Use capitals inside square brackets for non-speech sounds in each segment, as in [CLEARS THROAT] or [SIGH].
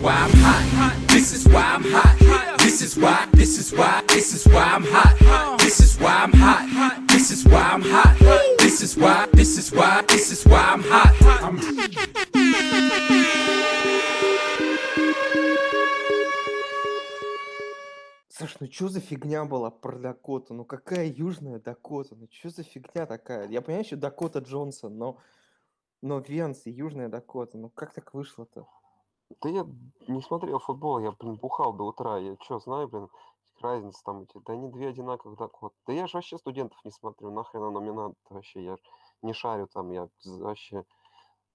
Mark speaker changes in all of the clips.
Speaker 1: why I'm hot. This is why I'm hot. This is why, this is why, this is why I'm hot. This is why I'm hot. This is why I'm hot. This is why, this is why, this is why I'm hot.
Speaker 2: Саш, ну что за фигня была про Дакоту? Ну какая южная Дакота? Ну что за фигня такая? Я понимаю, что Дакота Джонсон, но, но Венс и Южная Дакота. Ну как так вышло-то?
Speaker 3: Да я не смотрел футбол, я, блин, бухал до утра. Я что, знаю, блин, разница там эти. Да они две одинаковых Дакоты. Да я же вообще студентов не смотрю, нахрен оно мне надо вообще. Я не шарю там, я вообще...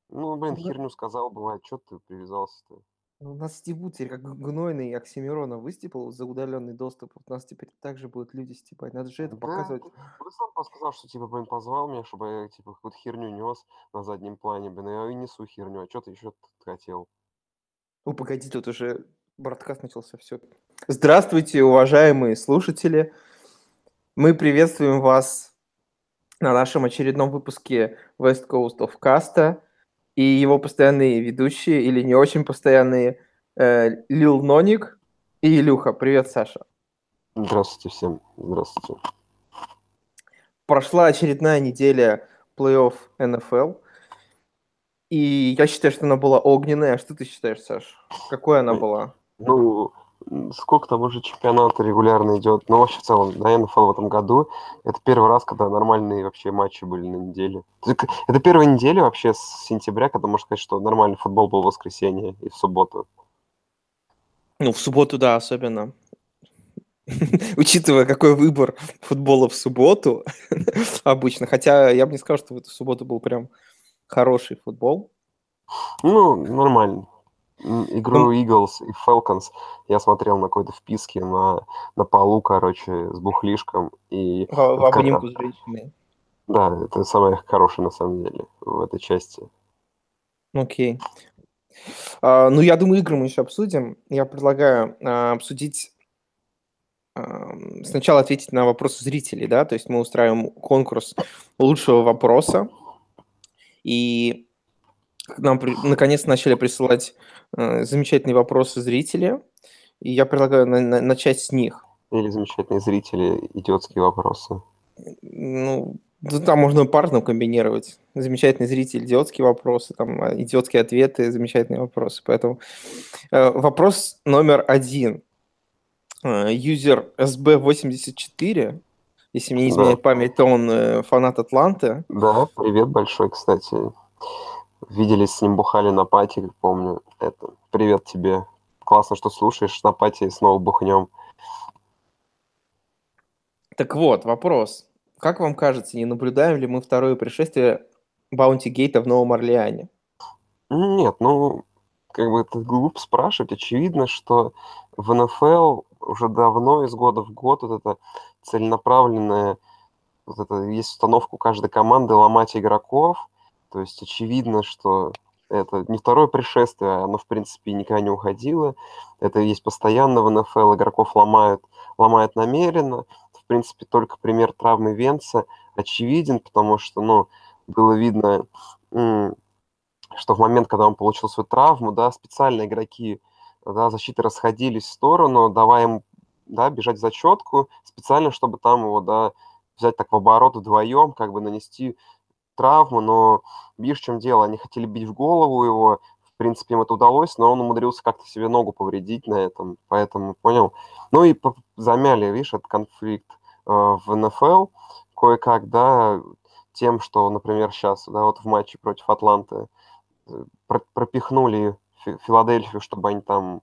Speaker 3: Ну, блин,
Speaker 2: Ну,
Speaker 3: херню сказал, бывает, что ты привязался-то?
Speaker 2: Ну, у нас стебут теперь, как гнойный Оксимирона выстепал за удаленный доступ. Вот нас теперь также будут люди стебать. Надо же это
Speaker 3: Да,
Speaker 2: показывать.
Speaker 3: ты сам сказал, что, типа, блин, позвал меня, чтобы я, типа, какую-то херню нес на заднем плане, блин, я и несу херню, а что ты еще хотел?
Speaker 2: Ну, погоди, тут уже браткаст начался, все. Здравствуйте, уважаемые слушатели. Мы приветствуем вас на нашем очередном выпуске West Coast of Cast и его постоянные ведущие, или не очень постоянные, э, Лил Ноник и Илюха. Привет, Саша.
Speaker 3: Здравствуйте всем, здравствуйте.
Speaker 2: Прошла очередная неделя плей-офф НФЛ, и я считаю, что она была огненная. А что ты считаешь, Саш? Какой она
Speaker 3: Ой.
Speaker 2: была?
Speaker 3: Ну, сколько там уже чемпионата регулярно идет? Ну, вообще, в целом, на НФЛ в этом году это первый раз, когда нормальные вообще матчи были на неделе. Это первая неделя вообще с сентября, когда можно сказать, что нормальный футбол был в воскресенье и в субботу.
Speaker 2: Ну, в субботу, да, особенно. [LAUGHS] Учитывая, какой выбор футбола в субботу [LAUGHS] обычно. Хотя я бы не сказал, что в эту субботу был прям хороший футбол.
Speaker 3: Ну, нормально. Игру Eagles и Falcons я смотрел на какой-то вписке на, на полу, короче, с бухлишком. И
Speaker 2: В, в обнимку с женщиной.
Speaker 3: да, это самое хорошее на самом деле в этой части.
Speaker 2: Окей. А, ну, я думаю, игры мы еще обсудим. Я предлагаю а, обсудить... ам, сначала ответить на вопросы зрителей, да, то есть мы устраиваем конкурс лучшего вопроса, и нам при- наконец начали присылать э, замечательные вопросы зрители, и я предлагаю на- на- начать с них.
Speaker 3: Или замечательные зрители, идиотские вопросы.
Speaker 2: Ну, там можно парно комбинировать. Замечательный зритель, идиотские вопросы, там, а, идиотские ответы, замечательные вопросы. Поэтому э, вопрос номер один. Э, Юзер SB84, если мне не
Speaker 3: Да.
Speaker 2: изменяет память, то он э, фанат Атланты.
Speaker 3: Да, привет большой, кстати. Виделись с ним, бухали на пати, помню. Это, привет тебе. Классно, что слушаешь. На пати снова бухнем.
Speaker 2: Так вот, вопрос. Как вам кажется, не наблюдаем ли мы второе пришествие Баунти Гейта в Новом Орлеане?
Speaker 3: Нет, ну, как бы это глупо спрашивать. Очевидно, что в НФЛ уже давно, из года в год, вот это целенаправленное, вот это есть установка у каждой команды ломать игроков. То есть очевидно, что это не второе пришествие, а оно, в принципе, никогда не уходило. Это есть постоянно в НФЛ, игроков ломают, ломают намеренно. В принципе, только пример травмы Венца очевиден, потому что, ну, было видно, что в момент, когда он получил свою травму, да, специально игроки, да, защиты расходились в сторону, давая им, да, бежать в зачетку, специально, чтобы там его, да, взять так в оборот вдвоем, как бы нанести травму, но видишь, в чем дело, они хотели бить в голову его, в принципе, им это удалось, но он умудрился как-то себе ногу повредить на этом, поэтому, понял? Ну и замяли, видишь, этот конфликт э, в НФЛ кое-как, да, тем, что, например, сейчас, да, вот в матче против Атланты э, про- пропихнули Фи- Филадельфию, чтобы они там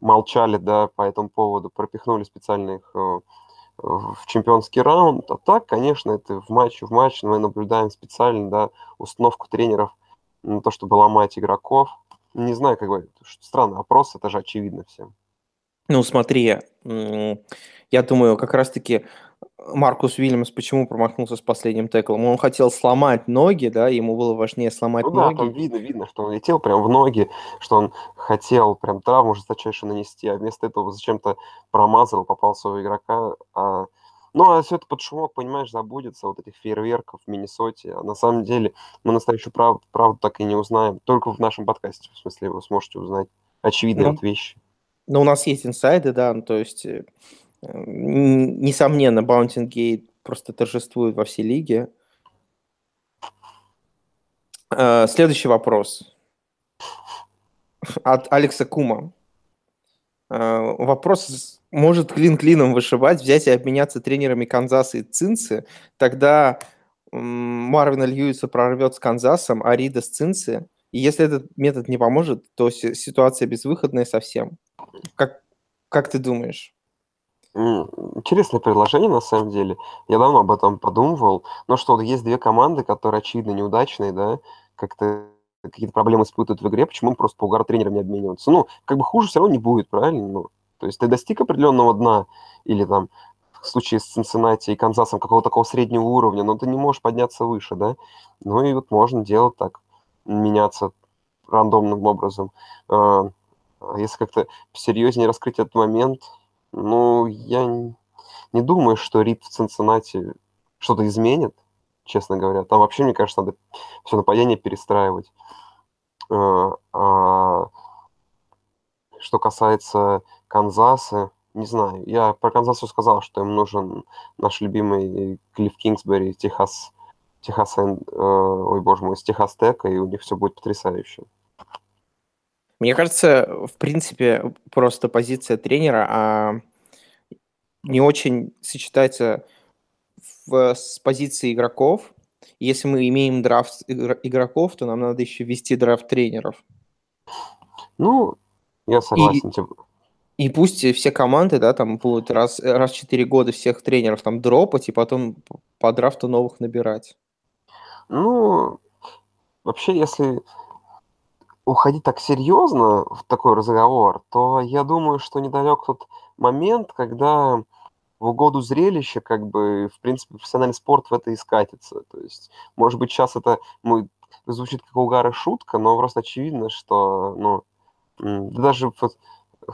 Speaker 3: молчали, да, по этому поводу, пропихнули специально их э, в чемпионский раунд. А так, конечно, это в матче в матч мы наблюдаем специально, да, установку тренеров на то, чтобы ломать игроков. Не знаю, как бы, странный опрос, это же очевидно всем.
Speaker 2: Ну, смотри, я думаю, как раз-таки Маркус Уильямс почему промахнулся с последним теклом? Он хотел сломать ноги, да, ему было важнее сломать
Speaker 3: Ну да, там
Speaker 2: ноги.
Speaker 3: видно, видно, что он летел прям в ноги, что он хотел прям травму жесточайшую нанести, а вместо этого зачем-то промазал, попал в своего игрока. А... Ну, а все это под шумок, понимаешь, забудется, вот этих фейерверков в Миннесоте. А на самом деле мы настоящую прав- правду так и не узнаем. Только в нашем подкасте, в смысле, вы сможете узнать. очевидные
Speaker 2: Ну,
Speaker 3: вот вещи.
Speaker 2: но у нас есть инсайды, да, ну, то есть, э, несомненно, Bouncing Gate просто торжествует во всей лиге. Э, Следующий вопрос от Алекса Кума. Э, Вопрос, может клин клином вышибать, взять и обменяться тренерами Канзаса и Цинцы, тогда Марвина Льюиса прорвет с Канзасом, а Рида с Цинцы. И если этот метод не поможет, то си- ситуация безвыходная совсем. Как, как ты думаешь?
Speaker 3: Интересное предложение, на самом деле. Я давно об этом подумывал. Но что, вот есть две команды, которые, очевидно, неудачные, да, как-то какие-то проблемы испытывают в игре, почему просто по угару тренером не обмениваться? Ну, как бы хуже все равно не будет, правильно? Ну, то есть ты достиг определенного дна, или там в случае с Цинциннати и Канзасом какого-то такого среднего уровня, но ты не можешь подняться выше, да? Ну и вот можно делать так, меняться рандомным образом. А, а если как-то серьезнее раскрыть этот момент, ну, я не думаю, что Рид в Цинциннати что-то изменит, честно говоря. Там вообще, мне кажется, надо все нападение перестраивать. Э, а Что касается Канзаса, не знаю. Я про Канзас всё сказал, что им нужен наш любимый Клифф Кингсбери, Техас, Техас, э, ой, боже мой, с Техас Тека, и у них все будет потрясающе.
Speaker 2: Мне кажется, в принципе, просто позиция тренера а, не очень сочетается в- с позицией игроков. Если мы имеем драфт игр- игроков, то нам надо еще ввести драфт тренеров.
Speaker 3: Ну, я согласен. типа,
Speaker 2: И пусть все команды, да, там будут раз, раз в 4 года всех тренеров там дропать, и потом по драфту новых набирать.
Speaker 3: Ну, вообще, если уходить так серьезно в такой разговор, то я думаю, что недалек тот момент, когда в угоду зрелища, как бы, в принципе, профессиональный спорт в это и скатится. То есть, может быть, сейчас это ну, звучит как угар и шутка, но просто очевидно, что, ну, даже вот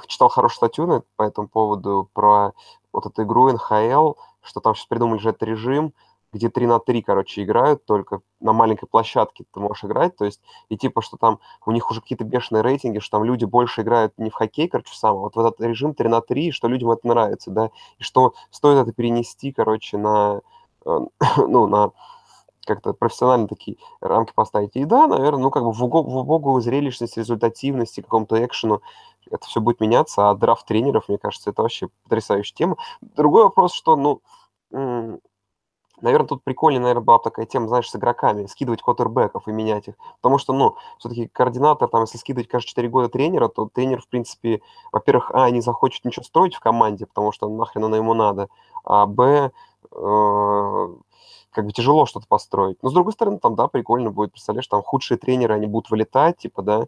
Speaker 3: читал хорошую статью на, по этому поводу про вот эту игру НХЛ, что там сейчас придумали же этот режим, где 3 на 3, короче, играют, только на маленькой площадке ты можешь играть, то есть, и типа, что там у них уже какие-то бешеные рейтинги, что там люди больше играют не в хоккей, короче, сам, а вот в этот режим 3 на 3, что людям это нравится, да, и что стоит это перенести, короче, на, э, [COUGHS] ну, на как-то профессионально такие рамки поставить. И да, наверное, ну, как бы в убогую зрелищность, результативности, какому-то экшену это все будет меняться, а драфт тренеров, мне кажется, это вообще потрясающая тема. Другой вопрос, что, ну, наверное, тут прикольнее, наверное, была бы такая тема, знаешь, с игроками, скидывать квотербеков и менять их. Потому что, ну, все-таки координатор, там, если скидывать каждые 4 года тренера, то тренер, в принципе, во-первых, а, не захочет ничего строить в команде, потому что нахрен оно ему надо, а, б, э, как бы тяжело что-то построить. Но, с другой стороны, там, да, прикольно будет, представляешь, там худшие тренеры, они будут вылетать, типа, да,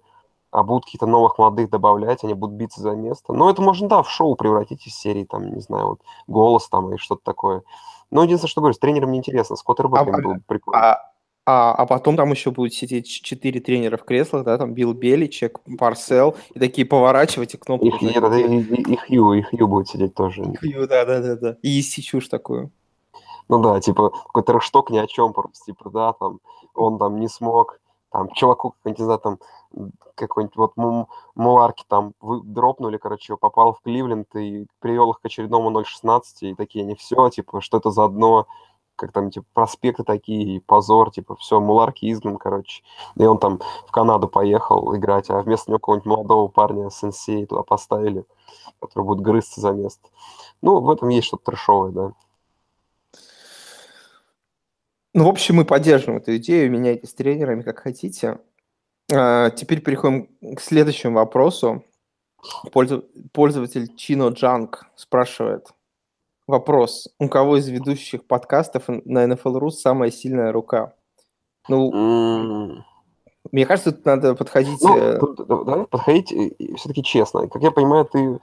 Speaker 3: а будут каких-то новых молодых добавлять, они будут биться за место. Но это можно, да, в шоу превратить из серии, там, не знаю, вот, голос там и что-то такое. Но единственное, что говорю, с тренером неинтересно, с квотербеками
Speaker 2: А-
Speaker 3: было бы прикольно.
Speaker 2: А, а, а потом там еще будут сидеть четыре тренера в креслах, да, там Билл Беличек, Парсел, и такие поворачивать и кнопку
Speaker 3: И,
Speaker 2: нажать.
Speaker 3: и, это- и- и- и Хью, и Хью будет сидеть тоже.
Speaker 2: Да, да, да, да. И нести чушь такую.
Speaker 3: Ну да, типа, какой-то шток ни о чем просто, типа, да, там, он там не смог, там, чуваку, какой-нибудь, не знаю, там, какой-нибудь вот Му- Муарки там вы, дропнули, короче, попал в Кливленд и привел их к очередному 0.16, и такие, не все, типа, что это за одно, как там, типа, проспекты такие, и позор, типа, все, Муларки изгнан, короче. И он там в Канаду поехал играть, а вместо него какого-нибудь молодого парня сенсей туда поставили, который будет грызться за место. Ну, в этом есть что-то трешовое, да.
Speaker 2: Ну, в общем, мы поддерживаем эту идею, меняйте с тренерами, как хотите. А, Теперь переходим к следующему вопросу. Пользу- Пользователь Чино Джанг спрашивает. Вопрос. У кого из ведущих подкастов на NFL.ru самая сильная рука? Ну,
Speaker 3: М,
Speaker 2: мне кажется, тут надо подходить...
Speaker 3: Ну,
Speaker 2: э,
Speaker 3: тут да- подходить все-таки честно. Как я понимаю, ты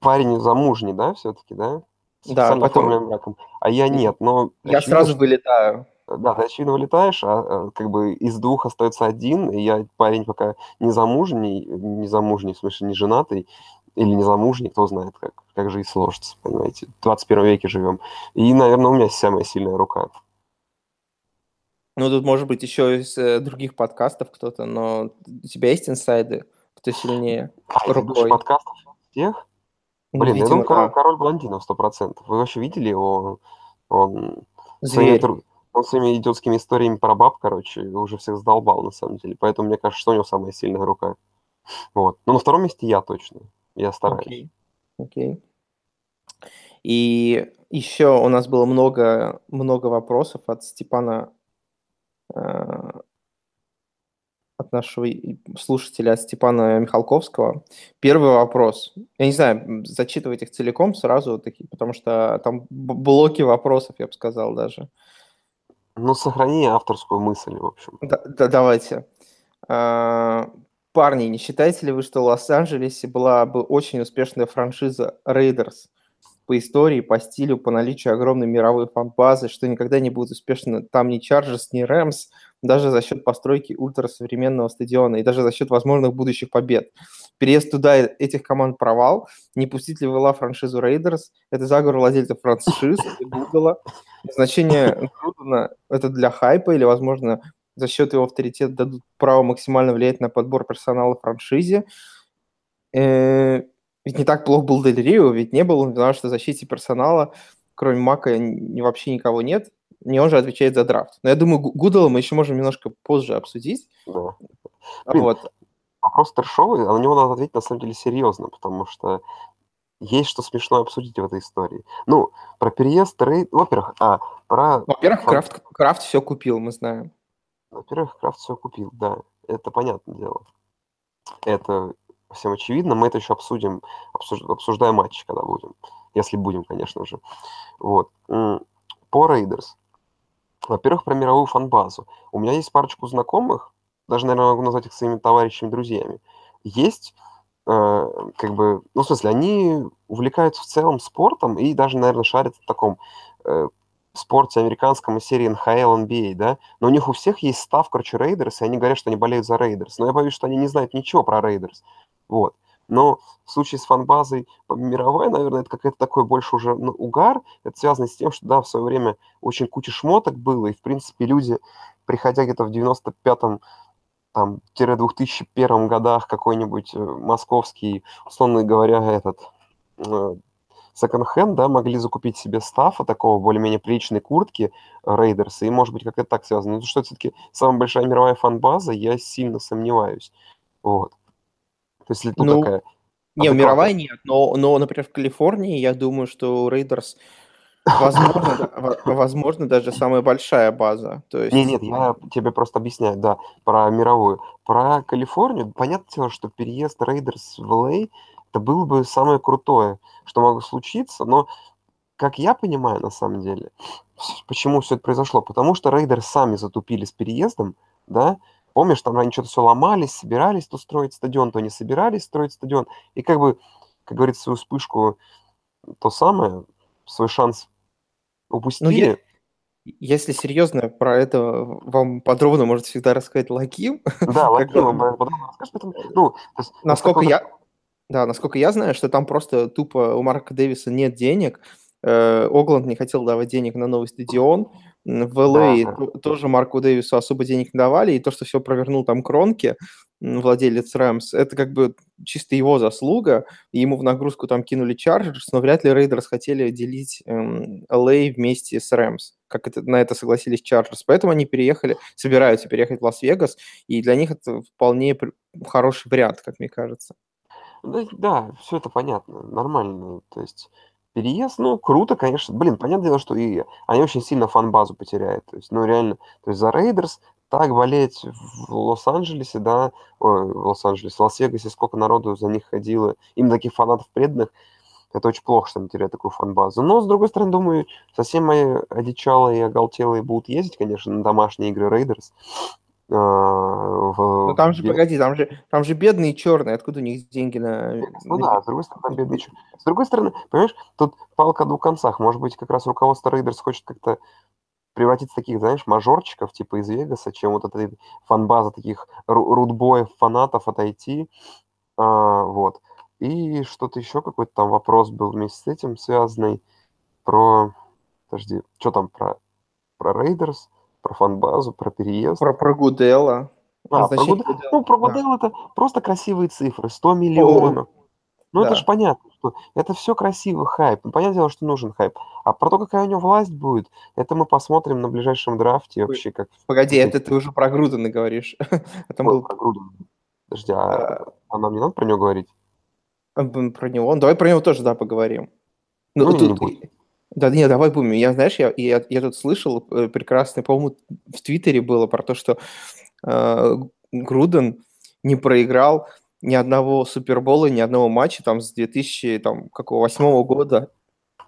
Speaker 3: парень замужний, да, все-таки, да? С
Speaker 2: Да, потом-
Speaker 3: браком. А я нет, но...
Speaker 2: Я
Speaker 3: очевидно,
Speaker 2: сразу вылетаю.
Speaker 3: Да, ты очевидно вылетаешь, а а, как бы из двух остается один, и я парень пока не замужний, не замужний, в смысле, не женатый, или не замужний, кто знает, как, как жизнь сложится, понимаете. В 21 веке живем. И, наверное, у меня самая сильная рука.
Speaker 2: Ну, тут может быть еще из э, других подкастов кто-то, но у тебя есть инсайды? кто сильнее
Speaker 3: А,
Speaker 2: рукой.
Speaker 3: подкастов всех?
Speaker 2: Ну,
Speaker 3: Блин, я
Speaker 2: видимо,
Speaker 3: думаю, король, король блондинов сто процентов. Вы вообще видели его? Он
Speaker 2: Зверь.
Speaker 3: тру- он своими идиотскими историями про баб, короче, уже всех задолбал, на самом деле. Поэтому мне кажется, что у него самая сильная рука. Вот. Но на втором месте я точно. Я стараюсь.
Speaker 2: Окей. Окей. И еще у нас было много, много вопросов от Степана, э, от нашего слушателя, от Степана Михалковского. Первый вопрос. Я не знаю, зачитывать их целиком сразу, такие, потому что там блоки вопросов, я бы сказал даже.
Speaker 3: Ну, сохрани авторскую мысль, в общем.
Speaker 2: Да, да, давайте. А, Парни, не считаете ли вы, что в Лос-Анджелесе была бы очень успешная франшиза Raiders по истории, по стилю, по наличию огромной мировой фан-базы, что никогда не будет успешно там ни Chargers, ни Рэмс, даже за счет постройки ультрасовременного стадиона и даже за счет возможных будущих побед. Переезд туда этих команд провал. Не пустить ли в ЛА франшизу Raiders? Это заговор владельцев франшиз, Гугла. Значение Грудена – это для хайпа или, возможно, за счет его авторитета дадут право максимально влиять на подбор персонала франшизе. Э, Ведь не так плохо был Дель Рио, ведь не был он виноват, что в защите персонала, кроме Мака, вообще никого нет. Не он же отвечает за драфт. Но я думаю, Гу- Гудела мы еще можем немножко позже обсудить.
Speaker 3: Да.
Speaker 2: А
Speaker 3: Блин,
Speaker 2: Вот.
Speaker 3: Вопрос трешовый, а на него надо ответить на самом деле серьезно, потому что есть что смешное обсудить в этой истории. Ну, про переезд, рейд... Во-первых, а, про...
Speaker 2: Во-первых,
Speaker 3: фан-
Speaker 2: Крафт, Крафт все купил, мы знаем.
Speaker 3: Во-первых, Крафт все купил, да, это понятное дело. Это всем очевидно, мы это еще обсудим, обсуж- обсуждая матч, когда будем. Если будем, конечно же. Вот. По Raiders. Во-первых, про мировую фанбазу. У меня есть парочку знакомых, даже, наверное, могу назвать их своими товарищами, друзьями. Есть, э, как бы, ну, в смысле, они увлекаются в целом спортом и даже, наверное, шарят в таком э, спорте американском из серии НХЛ, NBA, да, но у них у всех есть стафф, короче, Рейдерс, и они говорят, что они болеют за Рейдерс. Но я боюсь, что они не знают ничего про Рейдерс. Вот. Но в случае с фанбазой мировой, наверное, это какой-то такой больше уже ну, угар. Это связано с тем, что, да, в свое время очень куча шмоток было, и, в принципе, люди, приходя где-то в 95-м, там, тире 2001 годах какой-нибудь э, московский, условно говоря, этот э, секонд-хенд, да, могли закупить себе стаффа такого более-менее приличной куртки Рейдерса, и, может быть, как это так связано. Ну, что все-таки самая большая мировая фан-база, я сильно сомневаюсь. Вот. То есть, тут
Speaker 2: Ну,
Speaker 3: такая...
Speaker 2: Не,
Speaker 3: адекватная-
Speaker 2: мировая нет, но, но, например, в Калифорнии, я думаю, что у Рейдерс, возможно, возможно, даже самая большая база. То есть,
Speaker 3: Не, нет, я тебе просто объясняю, да, про мировую. Про Калифорнию, понятное дело, что переезд Рейдерс в LA, это было бы самое крутое, что могло случиться, но, как я понимаю, на самом деле, почему все это произошло? Потому что Рейдерс сами затупили с переездом, да, помнишь, там они что-то все ломались, собирались то строить стадион, то не собирались строить стадион, и как бы, как говорится, свою вспышку, то самое, свой шанс упустили.
Speaker 2: если серьезно, про это вам подробно может всегда рассказать Лаким.
Speaker 3: Да, [LAUGHS] Лаким этом расскажет, поэтому, ну, то есть,
Speaker 2: Насколько
Speaker 3: насколько-
Speaker 2: я, да, насколько я знаю, что там просто тупо у Марка Дэвиса нет денег. Э, Окленд не хотел давать денег на новый стадион. В ЛА то- тоже Марку Дэвису особо денег не давали, и то, что все провернул там Кронки, владелец Рэмс, это как бы чисто его заслуга. Ему в нагрузку там кинули Чарджерс, но вряд ли Рейдерс хотели делить эм, LA вместе с Рэмс, как это, на это согласились Чарджерс. Поэтому они переехали, собираются переехать в Лас-Вегас, и для них это вполне хороший вариант, как мне кажется.
Speaker 3: Да, да, все это понятно, нормально. То есть переезд, ну, круто, конечно. Блин, понятное дело, что и они очень сильно фан-базу потеряют. То есть, ну, реально, то есть за Рейдерс так болеть в Лос-Анджелесе, да, ой, в Лос-Анджелесе, в Лас-Вегасе, сколько народу за них ходило, им таких фанатов преданных, это очень плохо, что они теряют такую фан-базу. Но, с другой стороны, думаю, совсем мои одичалые и оголтелые будут ездить, конечно, на домашние игры Рейдерс. А,
Speaker 2: Ну там же, погоди, там же, там же бедные черные, откуда у них деньги на...
Speaker 3: Ну да, с другой стороны, бедный чё- С другой стороны, понимаешь, тут палка о двух концах. Может быть, как раз руководство Рейдерс хочет как-то превратить в таких, знаешь, мажорчиков, типа из Вегаса, чем вот эта фан-база таких ру- рудбоев, фанатов отойти. А, вот. И что-то еще, какой-то там вопрос был вместе с этим связанный про... Подожди, что там про, про Рейдерс, про фан-базу, про переезд?
Speaker 2: Про, про Гудела.
Speaker 3: А, про
Speaker 2: Гудела.
Speaker 3: ну, про
Speaker 2: Да.
Speaker 3: Груден это просто красивые цифры, 100 миллионов. Ну, это
Speaker 2: да.
Speaker 3: же понятно, что это все красивый хайп. Ну, Понятное дело, что нужен хайп. А про то, какая у него власть будет, это мы посмотрим на ближайшем драфте вообще, как
Speaker 2: Погоди, это ты уже про Грудена говоришь. [LAUGHS] А
Speaker 3: Ой,
Speaker 2: был
Speaker 3: про Грудена. Подожди, а,
Speaker 2: а,
Speaker 3: а нам не надо про него говорить?
Speaker 2: м, про него. Ну, Давай про него тоже, да, поговорим. Ну,
Speaker 3: Ну, не
Speaker 2: тут...
Speaker 3: будем.
Speaker 2: Да, не, давай будем. Я, знаешь, я, я, я тут слышал э, прекрасный, по-моему, в Твиттере было про то, что э, Груден не проиграл ни одного Супербола, ни одного матча там с 2008 года.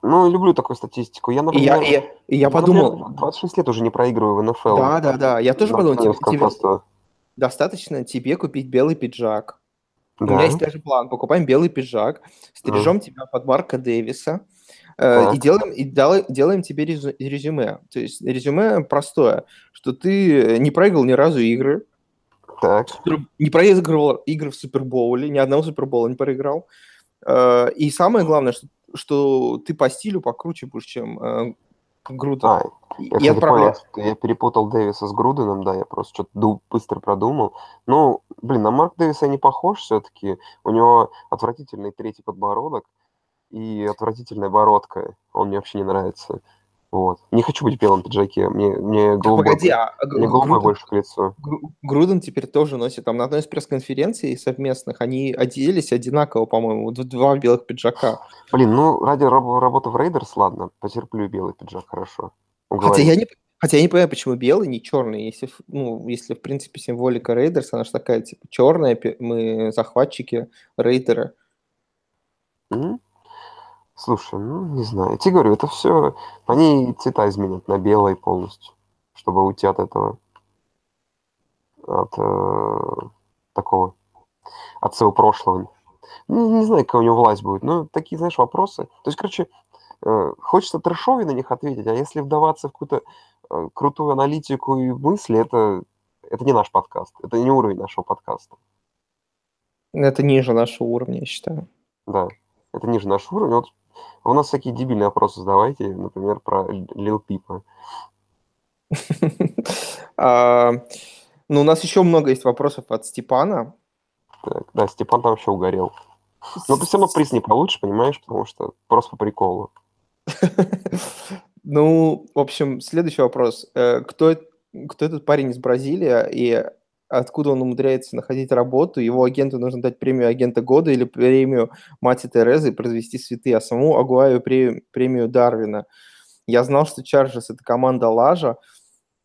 Speaker 3: Ну, люблю такую статистику. Я,
Speaker 2: И
Speaker 3: например,
Speaker 2: я, и, и я
Speaker 3: например,
Speaker 2: подумал,
Speaker 3: 26 лет уже не проигрываю в НФЛ.
Speaker 2: да, да, да, я тоже подумал, тебе, тебе
Speaker 3: посту.
Speaker 2: достаточно тебе купить белый пиджак. У
Speaker 3: Да.
Speaker 2: меня есть даже план. Покупаем белый пиджак, стрижем тебя под Марка Дэвиса э,
Speaker 3: Так.
Speaker 2: и делаем, и делаем тебе резю- резюме. То есть резюме простое, что ты не проиграл ни разу игры,
Speaker 3: Так.
Speaker 2: не проигрывал игры в Супербоуле, ни одного Супербола не проиграл. Э, И самое главное, что, что ты по стилю покруче будешь, чем э, Груден.
Speaker 3: А,
Speaker 2: И-
Speaker 3: я,
Speaker 2: и
Speaker 3: кстати,
Speaker 2: отправля-
Speaker 3: понял, что я перепутал Дэвиса с Груденом, да, я просто что-то быстро продумал. Ну, блин, на Марк Дэвиса не похож все-таки. У него отвратительный третий подбородок и отвратительная бородка. Он мне вообще не нравится. Вот. Не хочу быть в белом пиджаке, мне, мне голубой,
Speaker 2: Погоди, а Г-
Speaker 3: мне голубой
Speaker 2: Груден,
Speaker 3: больше к лицу.
Speaker 2: Гру- Груден теперь тоже носит. Там на одной из пресс-конференций совместных они оделись одинаково, по-моему, д- два белых пиджака.
Speaker 3: Блин, ну, ради раб- работы в Рейдерс, ладно, потерплю белый пиджак, хорошо.
Speaker 2: Хотя я не, хотя я не понимаю, почему белый, не черный. Если, ну, если, в принципе, символика Рейдерс, она же такая, типа, черная, мы захватчики, рейдеры.
Speaker 3: М? Слушай, ну, не знаю. Я тебе говорю, это все... Они цвета изменят на белый полностью, чтобы уйти от этого. От э, такого... От своего прошлого. Ну, не знаю, какая у него власть будет. Ну, такие, знаешь, вопросы. То есть, короче, э, хочется трэшови на них ответить, а если вдаваться в какую-то э, крутую аналитику и мысли, это, это не наш подкаст. Это не уровень нашего подкаста.
Speaker 2: Это ниже нашего уровня, я считаю.
Speaker 3: Да, это ниже нашего уровня. Вот у нас всякие дебильные вопросы задавайте, например, про Лил Пипа. [LAUGHS]
Speaker 2: А, Ну, у нас еще много есть вопросов от Степана.
Speaker 3: Так, да, Степан там вообще угорел. Но ты все равно приз не получишь, понимаешь, потому что просто по приколу. [LAUGHS]
Speaker 2: Ну, в общем, следующий вопрос. Э, Кто, кто этот парень из Бразилии и откуда он умудряется находить работу? Его агенту нужно дать премию агента года или премию Мати Терезы и произвести цветы, а саму Агуаю пре- премию Дарвина. Я знал, что Чарджерс – это команда Лажа,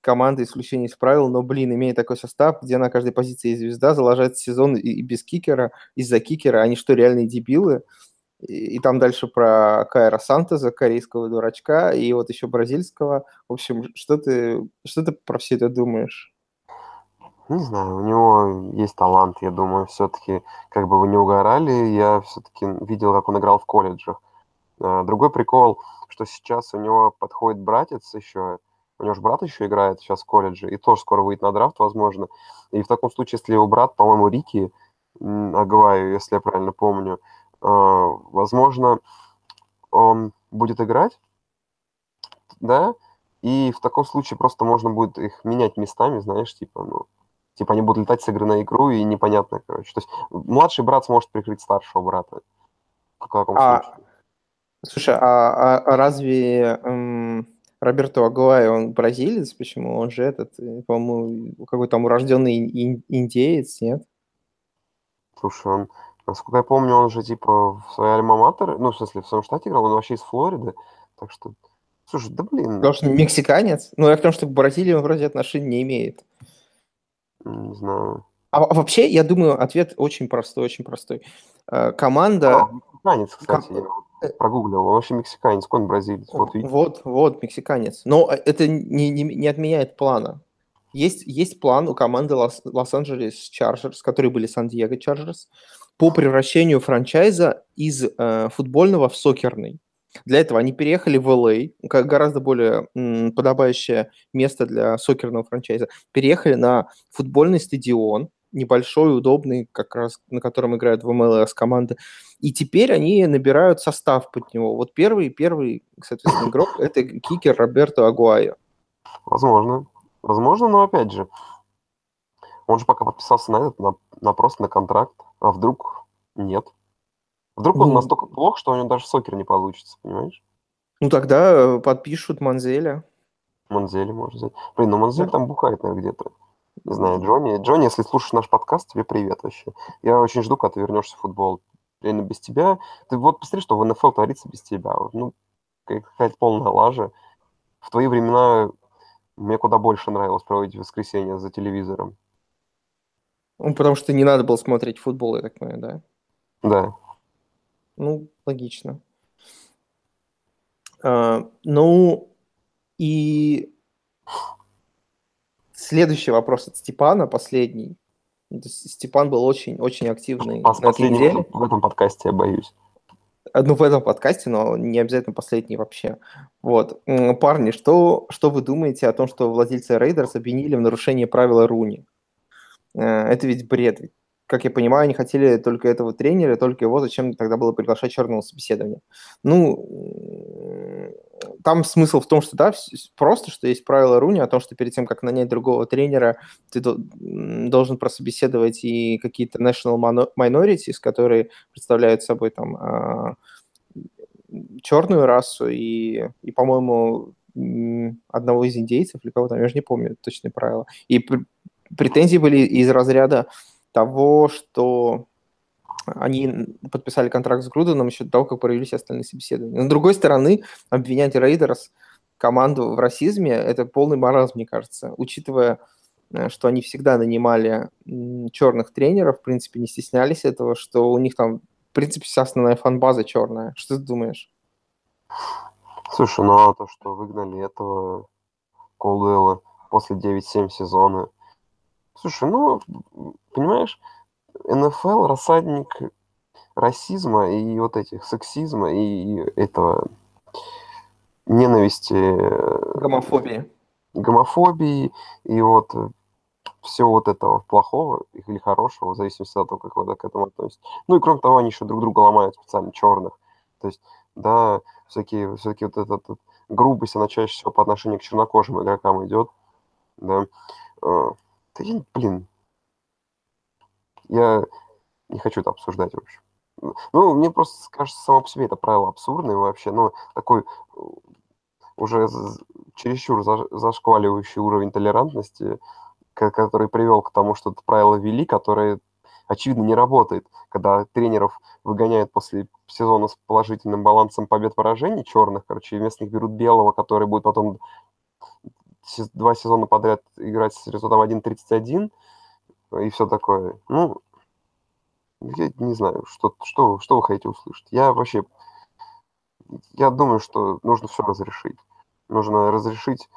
Speaker 2: команда исключения из правил, но, блин, имея такой состав, где на каждой позиции есть звезда, залажать сезон и, и без кикера, из-за кикера, они что, реальные дебилы? И, и там дальше про Кайра Сантоза, корейского дурачка, и вот еще бразильского. В общем, что ты, что ты про все это думаешь?
Speaker 3: Не знаю, у него есть талант, я думаю, все-таки, как бы вы не угорали, я все-таки видел, как он играл в колледжах. А, Другой прикол, что сейчас у него подходит братец еще, у него же брат еще играет сейчас в колледже, и тоже скоро выйдет на драфт, возможно. И в таком случае, если его брат, по-моему, Рики Агваю, если я правильно помню, а, возможно, он будет играть, да, и в таком случае просто можно будет их менять местами, знаешь, типа, ну, типа они будут летать с игры на игру, и непонятно, короче. То есть младший брат сможет прикрыть старшего брата. В каком
Speaker 2: А,
Speaker 3: случае?
Speaker 2: Слушай, а, а- разве м, Роберто Агуай, он бразилец? Почему? Он же этот, э, по-моему, какой там урожденный ин- индеец, нет?
Speaker 3: Слушай, он, насколько я помню, он же типа в своей альма-матер, ну, в смысле, в своем штате играл, он вообще из Флориды, так что, слушай, да блин,
Speaker 2: Потому что мексиканец. Ну, я к тому, что к Бразилии он вроде отношений не имеет.
Speaker 3: Не знаю.
Speaker 2: А, а вообще, я думаю, ответ очень простой, очень простой. Э, Команда...
Speaker 3: А, мексиканец, кстати, я вот прогуглил, он вообще мексиканец, он бразилец, вот видите.
Speaker 2: Вот, вот, мексиканец. Но э, это не, не, не отменяет плана. Есть, есть план у команды Лос- Лос-Анджелес Чарджерс, которые были Сан-Диего Чарджерс, по превращению франчайза из э, футбольного в сокерный. Для этого они переехали в LA, как гораздо более м, подобающее место для сокерного франчайза. Переехали на футбольный стадион, небольшой, удобный, как раз на котором играют в МЛС команды. И теперь они набирают состав под него. Вот первый, первый, соответственно, [COUGHS] игрок – это кикер Роберто Агуайо.
Speaker 3: Возможно. Возможно, но опять же, Он же пока подписался на этот, на, на просто на контракт, а вдруг нет. Вдруг он
Speaker 2: Ну.
Speaker 3: настолько плох, что у него даже сокер не получится, понимаешь?
Speaker 2: Ну тогда э, подпишут Манзеля.
Speaker 3: Манзели может взять. Блин, ну Манзель
Speaker 2: Да.
Speaker 3: там бухает, наверное, где-то. Не знаю, Джонни. Джонни, если слушаешь наш подкаст, тебе привет вообще. Я очень жду, когда ты вернешься в футбол. Реально без тебя. Ты вот посмотри, что в НФЛ творится без тебя. Ну, как- какая-то полная лажа. В твои времена мне куда больше нравилось проводить воскресенье за телевизором.
Speaker 2: Ну, потому что не надо было смотреть футбол, я так понимаю, да?
Speaker 3: Да.
Speaker 2: Ну, логично. А, ну, и следующий вопрос от Степана, последний. Степан был очень-очень активный на этой
Speaker 3: Последний
Speaker 2: неделе.
Speaker 3: в этом подкасте, я боюсь.
Speaker 2: А, Ну, в этом подкасте, но не обязательно последний вообще. Вот. Парни, что, что вы думаете о том, что владельцы Рейдерс обвинили в нарушении правила Руни? Э, Это ведь бред. Как я понимаю, они хотели только этого тренера, только его зачем тогда было приглашать черного собеседования? Ну, там смысл в том, что да, просто, что есть правило Руни о том, что перед тем, как нанять другого тренера, ты должен прособеседовать и какие-то national minorities, которые представляют собой там а, черную расу и, и по-моему, одного из индейцев или кого-то, я же не помню точные правила. И пр- претензии были из разряда того, что они подписали контракт с Груденом еще до того, как провелись остальные собеседования. Но, с другой стороны, обвинять Рейдерс команду в расизме – это полный маразм, мне кажется, учитывая, э, что они всегда нанимали черных тренеров, в принципе, не стеснялись этого, что у них там, в принципе, вся основная фан-база черная. Что ты думаешь?
Speaker 3: Слушай, ну а то, что выгнали этого Колдуэлла после 9-7 сезона. Слушай, ну, понимаешь, НФЛ рассадник расизма и вот этих сексизма и этого ненависти, э,
Speaker 2: Гомофобия.
Speaker 3: гомофобии и вот всего вот этого плохого или хорошего, в зависимости от того, как вы к этому относитесь. Ну и кроме того, они еще друг друга ломают специально черных. То есть, да, всякие, все-таки вот эта грубость, она чаще всего по отношению к чернокожим игрокам идет. Да. Да я, блин, я не хочу это обсуждать, в общем. Ну, мне просто кажется, само по себе это правило абсурдное вообще, но такой э, уже чересчур заш- зашкваливающий уровень толерантности, ко- который привел к тому, что это правило ввели, которое, очевидно, не работает, когда тренеров выгоняют после сезона с положительным балансом побед-поражений черных, короче, и вместо них берут белого, который будет потом два сезона подряд играть с результатом 1-31 и все такое. Ну, я не знаю, что, что, что вы хотите услышать. Я вообще, я думаю, что нужно все разрешить. Нужно разрешить.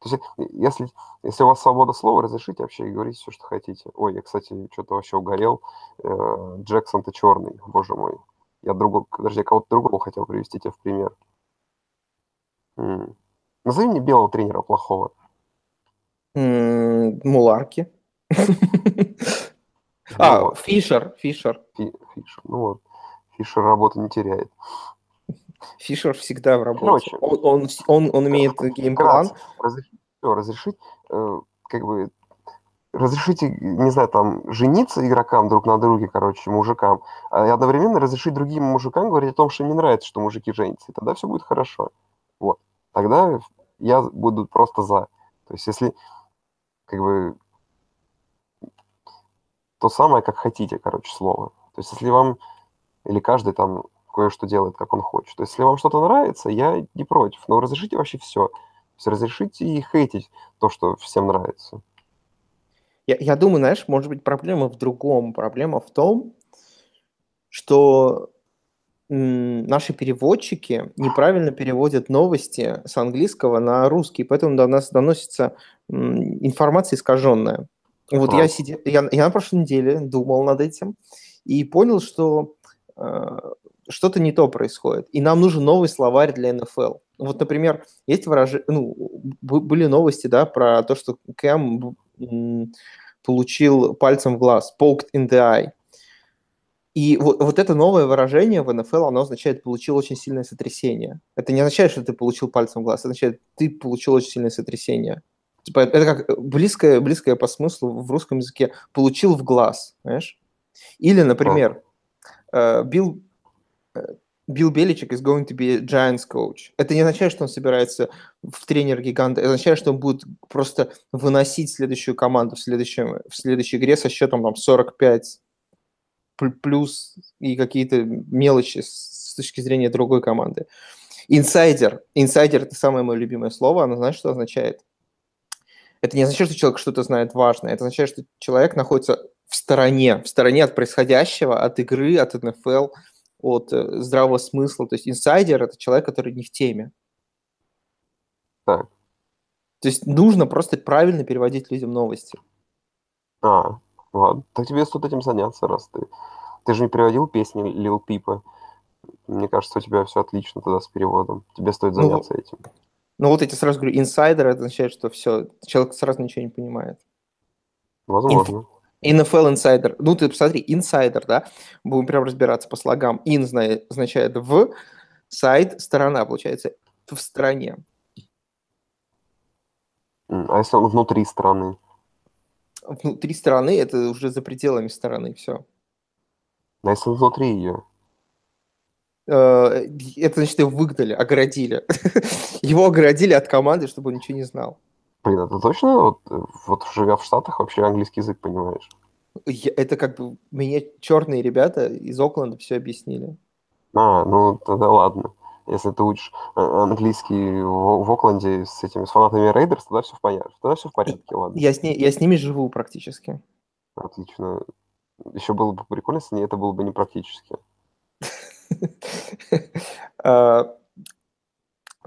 Speaker 3: То есть, э, если, если у вас свобода слова, разрешите вообще и говорите все, что хотите. Ой, я, кстати, что-то вообще угорел. Э, Джексон, ты черный, боже мой. Я другого, подожди, я кого-то другого хотел привести тебе в пример. Назови мне белого тренера плохого.
Speaker 2: Муларки. [LAUGHS]
Speaker 3: Ну
Speaker 2: А,
Speaker 3: вот,
Speaker 2: Фишер, Фишер.
Speaker 3: Фи- Фишер. Ну вот, Фишер работу не теряет.
Speaker 2: Фишер всегда в работе.
Speaker 3: Короче.
Speaker 2: Он, он, он, он имеет геймплан.
Speaker 3: Разрешить, разрешить, э, как бы, разрешить, и- не знаю, там, жениться игрокам друг на друге, короче, мужикам, а и одновременно разрешить другим мужикам говорить о том, что им не нравится, что мужики женятся, и тогда все будет хорошо. Вот. Тогда я буду просто за. То есть, если, как бы, то самое, как хотите, короче, слово. То есть, если вам, или каждый там кое-что делает, как он хочет. То есть, если вам что-то нравится, я не против. Но разрешите вообще все. То есть, разрешите и хейтить то, что всем нравится.
Speaker 2: Я, я думаю, знаешь, может быть, проблема в другом. Проблема в том, что наши переводчики неправильно переводят новости с английского на русский, поэтому до нас доносится информация искаженная. Вот я, сидел, я, я на прошлой неделе думал над этим и понял, что э, что-то не то происходит. И нам нужен новый словарь для НФЛ. Вот, например, есть выражение, ну, были новости, да, про то, что Кэм получил пальцем в глаз, poked in the eye. И вот, вот это новое выражение в НФЛ, оно означает «получил очень сильное сотрясение». Это не означает, что ты получил пальцем в глаз, это означает, ты получил очень сильное сотрясение. Типа, это как близкое, близкое по смыслу в русском языке «получил в глаз», знаешь? Или, например, э, Билл, э, Билл Беличек is going to be a Giants coach. Это не означает, что он собирается в тренер гиганта. Это означает, что он будет просто выносить следующую команду в, следующем, в следующей игре со счетом там 45 плюс и какие-то мелочи с точки зрения другой команды. Инсайдер. Инсайдер – это самое мое любимое слово. Оно знаешь, что означает? Это не означает, что человек что-то знает важное. Это означает, что человек находится в стороне, в стороне от происходящего, от игры, от НФЛ, от э, здравого смысла. То есть инсайдер – это человек, который не в теме.
Speaker 3: Так.
Speaker 2: То есть нужно просто правильно переводить людям новости.
Speaker 3: А, ладно. Так тебе стоит этим заняться, раз ты... Ты же не переводил песни Лил Пипа. Мне кажется, у тебя все отлично тогда с переводом. Тебе стоит ну, заняться ну, этим.
Speaker 2: Ну вот тебе сразу говорю, инсайдер, это означает, что все, человек сразу ничего не понимает.
Speaker 3: Возможно.
Speaker 2: NFL инсайдер. Ну, ты посмотри, инсайдер, да? Будем прям разбираться по слогам. In означает в, сайт – сторона, получается, в стороне.
Speaker 3: А если он внутри страны?
Speaker 2: Внутри страны – это уже за пределами стороны, все.
Speaker 3: А если внутри ее?
Speaker 2: Э, это значит, его выгнали, оградили. [LAUGHS] его оградили от команды, чтобы он ничего не знал.
Speaker 3: Блин, это точно, вот, вот живя в Штатах, вообще английский язык понимаешь?
Speaker 2: Я, это как бы мне черные ребята из Окленда все объяснили.
Speaker 3: А, ну тогда ладно. Если ты учишь э, английский в, в Окленде с этими с фанатами Рейдерс, тогда все в порядке. Тогда все в порядке, ладно.
Speaker 2: Я с, ней, я с ними живу практически.
Speaker 3: Отлично. Еще было бы прикольно, если это было бы не практически. [LAUGHS]
Speaker 2: А,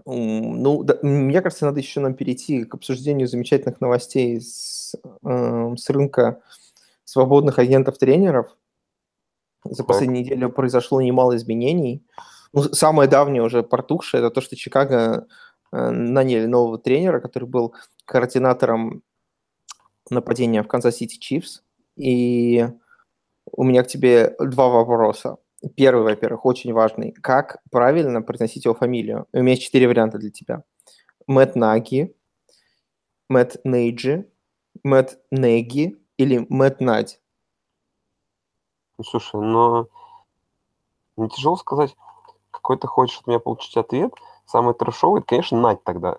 Speaker 2: ну, да, мне кажется, надо еще нам перейти к обсуждению замечательных новостей с, э, с рынка свободных агентов-тренеров. За последнюю неделю произошло немало изменений. Ну, самое давнее уже протухшее – это то, что Чикаго э, наняли нового тренера, который был координатором нападения в Канзас-Сити Чифс. И у меня к тебе два вопроса. Первый, во-первых, очень важный. Как правильно произносить его фамилию? У меня есть четыре варианта для тебя. Мэтт Наги, Мэтт Нейджи, Мэтт Неги или Мэтт Надь?
Speaker 3: Ну, слушай, но не тяжело сказать, какой ты хочешь от меня получить ответ. Самый трешовый, это, конечно, Надь тогда.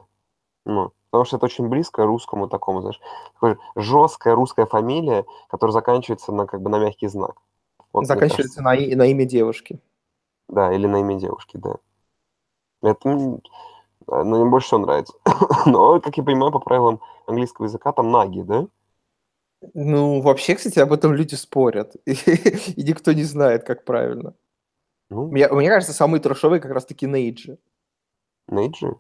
Speaker 3: Ну, потому что это очень близко русскому такому, знаешь, такой жесткая русская фамилия, которая заканчивается на как бы на мягкий знак.
Speaker 2: Вот, Заканчивается на, на имя девушки.
Speaker 3: Да, или на имя девушки, да. Это ну, мне больше всего нравится. [COUGHS] Но, как я понимаю, по правилам английского языка там наги, да?
Speaker 2: Ну, вообще, кстати, об этом люди спорят. И, [LAUGHS] и никто не знает, как правильно. Ну, мне, мне кажется, самый трешовый как раз-таки Нейджи.
Speaker 3: Нейджи?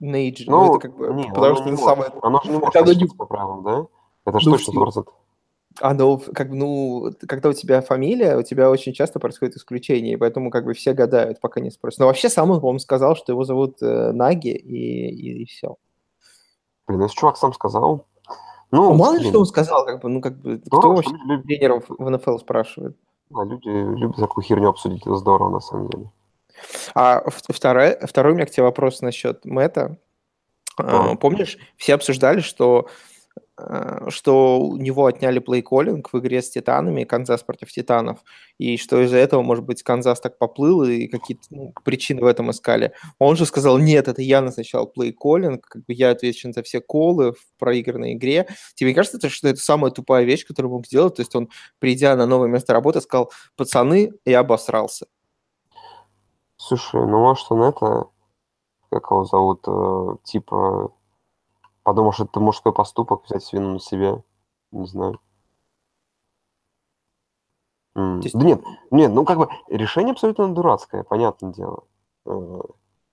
Speaker 2: Нейджи. Ну, ну это как бы...
Speaker 3: Не, потому что это самое... Оно же не может это не... по правилам, да? Это же ну, точно 100%.
Speaker 2: Оно, как бы, ну, когда у тебя фамилия, у тебя очень часто происходит исключение, и поэтому как бы все гадают, пока не спросят. Но вообще сам он, по-моему, сказал, что его зовут э, Наги, и, и, и все.
Speaker 3: Блин, если чувак сам сказал...
Speaker 2: Ну, ну мало ли, что он сказал, как бы, ну, как бы, здорово, кто вообще люди... тренеров в НФЛ спрашивает?
Speaker 3: Да, люди любят такую херню обсудить, это здорово, на самом деле.
Speaker 2: А второй, второй у меня к тебе вопрос насчет Мэтта. А. Помнишь, все обсуждали, что что у него отняли плей-коллинг в игре с Титанами, Канзас против Титанов, и что из-за этого, может быть, Канзас так поплыл, и какие-то ну, причины в этом искали. Он же сказал, нет, это я назначал плей-коллинг, как бы я ответственен за все колы в проигранной игре. Тебе кажется, что это самая тупая вещь, которую мог сделать? То есть он, придя на новое место работы, сказал, пацаны, я обосрался.
Speaker 3: Слушай, ну может он это, как его зовут, э, типа Подумал, что это мужской поступок, взять вину на себя. Не знаю. Есть... Да нет, нет, ну как бы решение абсолютно дурацкое, понятное дело. Э,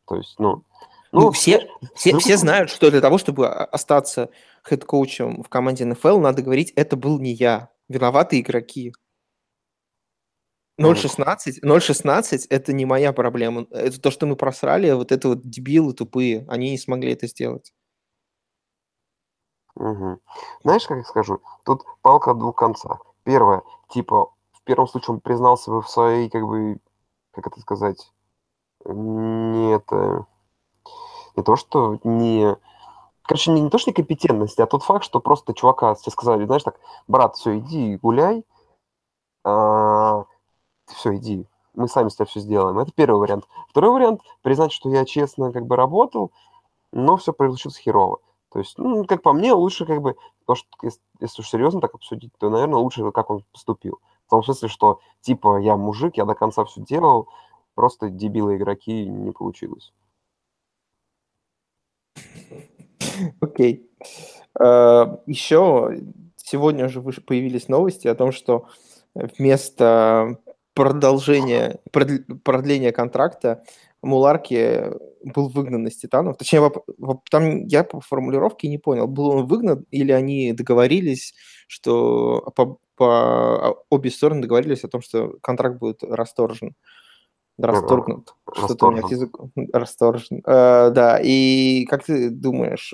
Speaker 3: то есть, ну...
Speaker 2: Ну, ну все, все, все знают, что для того, чтобы остаться хед-коучем в команде НФЛ, надо говорить, это был не я. Виноваты игроки. 0.16, 0.16 это не моя проблема. Это то, что мы просрали, вот это вот дебилы тупые, они не смогли это сделать.
Speaker 3: Угу. Знаешь, как я скажу? Тут палка двух концах. Первое, типа, в первом случае он признался бы в своей, как бы, как это сказать, не это, не то, что не короче, не, не то, что некомпетентности, а тот факт, что просто чувака тебе сказали, знаешь, так, брат, все, иди гуляй, а, все, иди, мы сами с тобой все сделаем. Это первый вариант. Второй вариант – признать, что я честно как бы работал, но все получилось херово. То есть, ну, как по мне, лучше как бы, то, что, если, если уж серьезно так обсудить, то, наверное, лучше, как он поступил. В том смысле, что, типа, я мужик, я до конца все делал, просто дебилы игроки не получилось.
Speaker 2: Окей. А, Еще сегодня же появились новости о том, что вместо продолжения, продления контракта Муларки был выгнан из Титанов. Точнее, там я по формулировке не понял, был он выгнан или они договорились, что по, по обе стороны договорились о том, что контракт будет расторжен. Расторгнут. Что-то у меня язык расторжен. Uh, да, и как ты думаешь,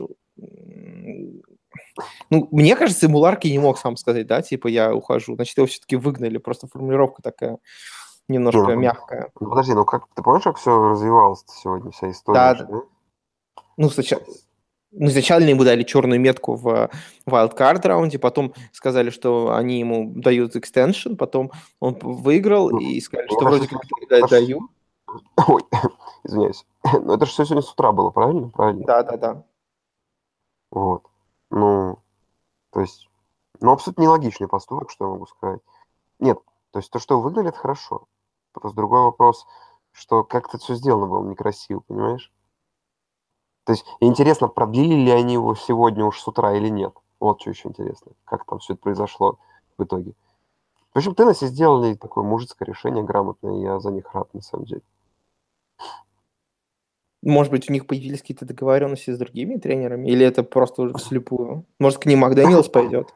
Speaker 2: ну, мне кажется, Муларки не мог сам сказать, да, типа я ухожу. Значит, его все-таки выгнали. Просто формулировка такая немножко ну, мягкая.
Speaker 3: Ну, подожди, ну как ты помнишь, как все развивалось сегодня, вся история?
Speaker 2: Да, да. Ну, сначала, ну, изначально ему дали черную метку в wildcard раунде, потом сказали, что они ему дают экстеншн, потом он выиграл ну, и сказали, что вроде как
Speaker 3: аж... даю. [LAUGHS] Ой, [LAUGHS] извиняюсь. [LAUGHS] Но это же все сегодня с утра было, правильно? Правильно.
Speaker 2: Да, да, да.
Speaker 3: Вот. Ну, то есть, ну, абсолютно нелогичный поступок, что я могу сказать. Нет, то есть то, что выгнали, это хорошо. Просто другой вопрос, что как это все сделано было некрасиво, понимаешь? То есть интересно, продлили ли они его сегодня уж с утра или нет. Вот что еще интересно, как там все это произошло в итоге. В общем, Теннесси сделали такое мужицкое решение грамотное, я за них рад, на самом деле.
Speaker 2: Может быть, у них появились какие-то договоренности с другими тренерами? Или это просто уже вслепую? Может, к ним Макдэниелс пойдет?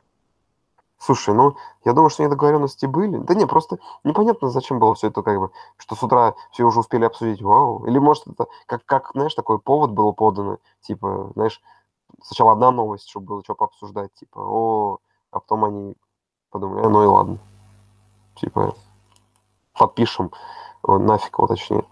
Speaker 3: Слушай, ну, я думаю, что договоренности были. Да не, просто непонятно, зачем было все это, как бы, что с утра все уже успели обсудить, вау. Или, может, это как, как знаешь, такой повод был подан, типа, знаешь, сначала одна новость, чтобы было что пообсуждать, типа, о, а потом они подумали, ну и ладно. Типа, подпишем, нафиг его точнее.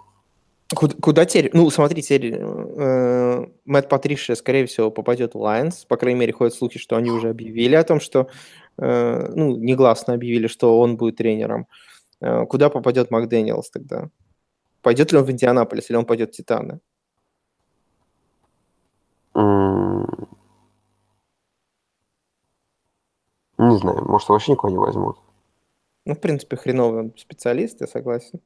Speaker 2: Куда, куда теперь? Ну, смотри, теперь э, Мэтт Патришия, скорее всего, попадет в Лайнс. По крайней мере, ходят слухи, что они уже объявили о том, что, э, ну, негласно объявили, что он будет тренером. Э, куда попадет Макдэниелс тогда? Пойдет ли он в Индианаполис, или он пойдет в Титаны?
Speaker 3: Не знаю, может, вообще никого не возьмут.
Speaker 2: Ну, в принципе, хреновый он специалист, я согласен.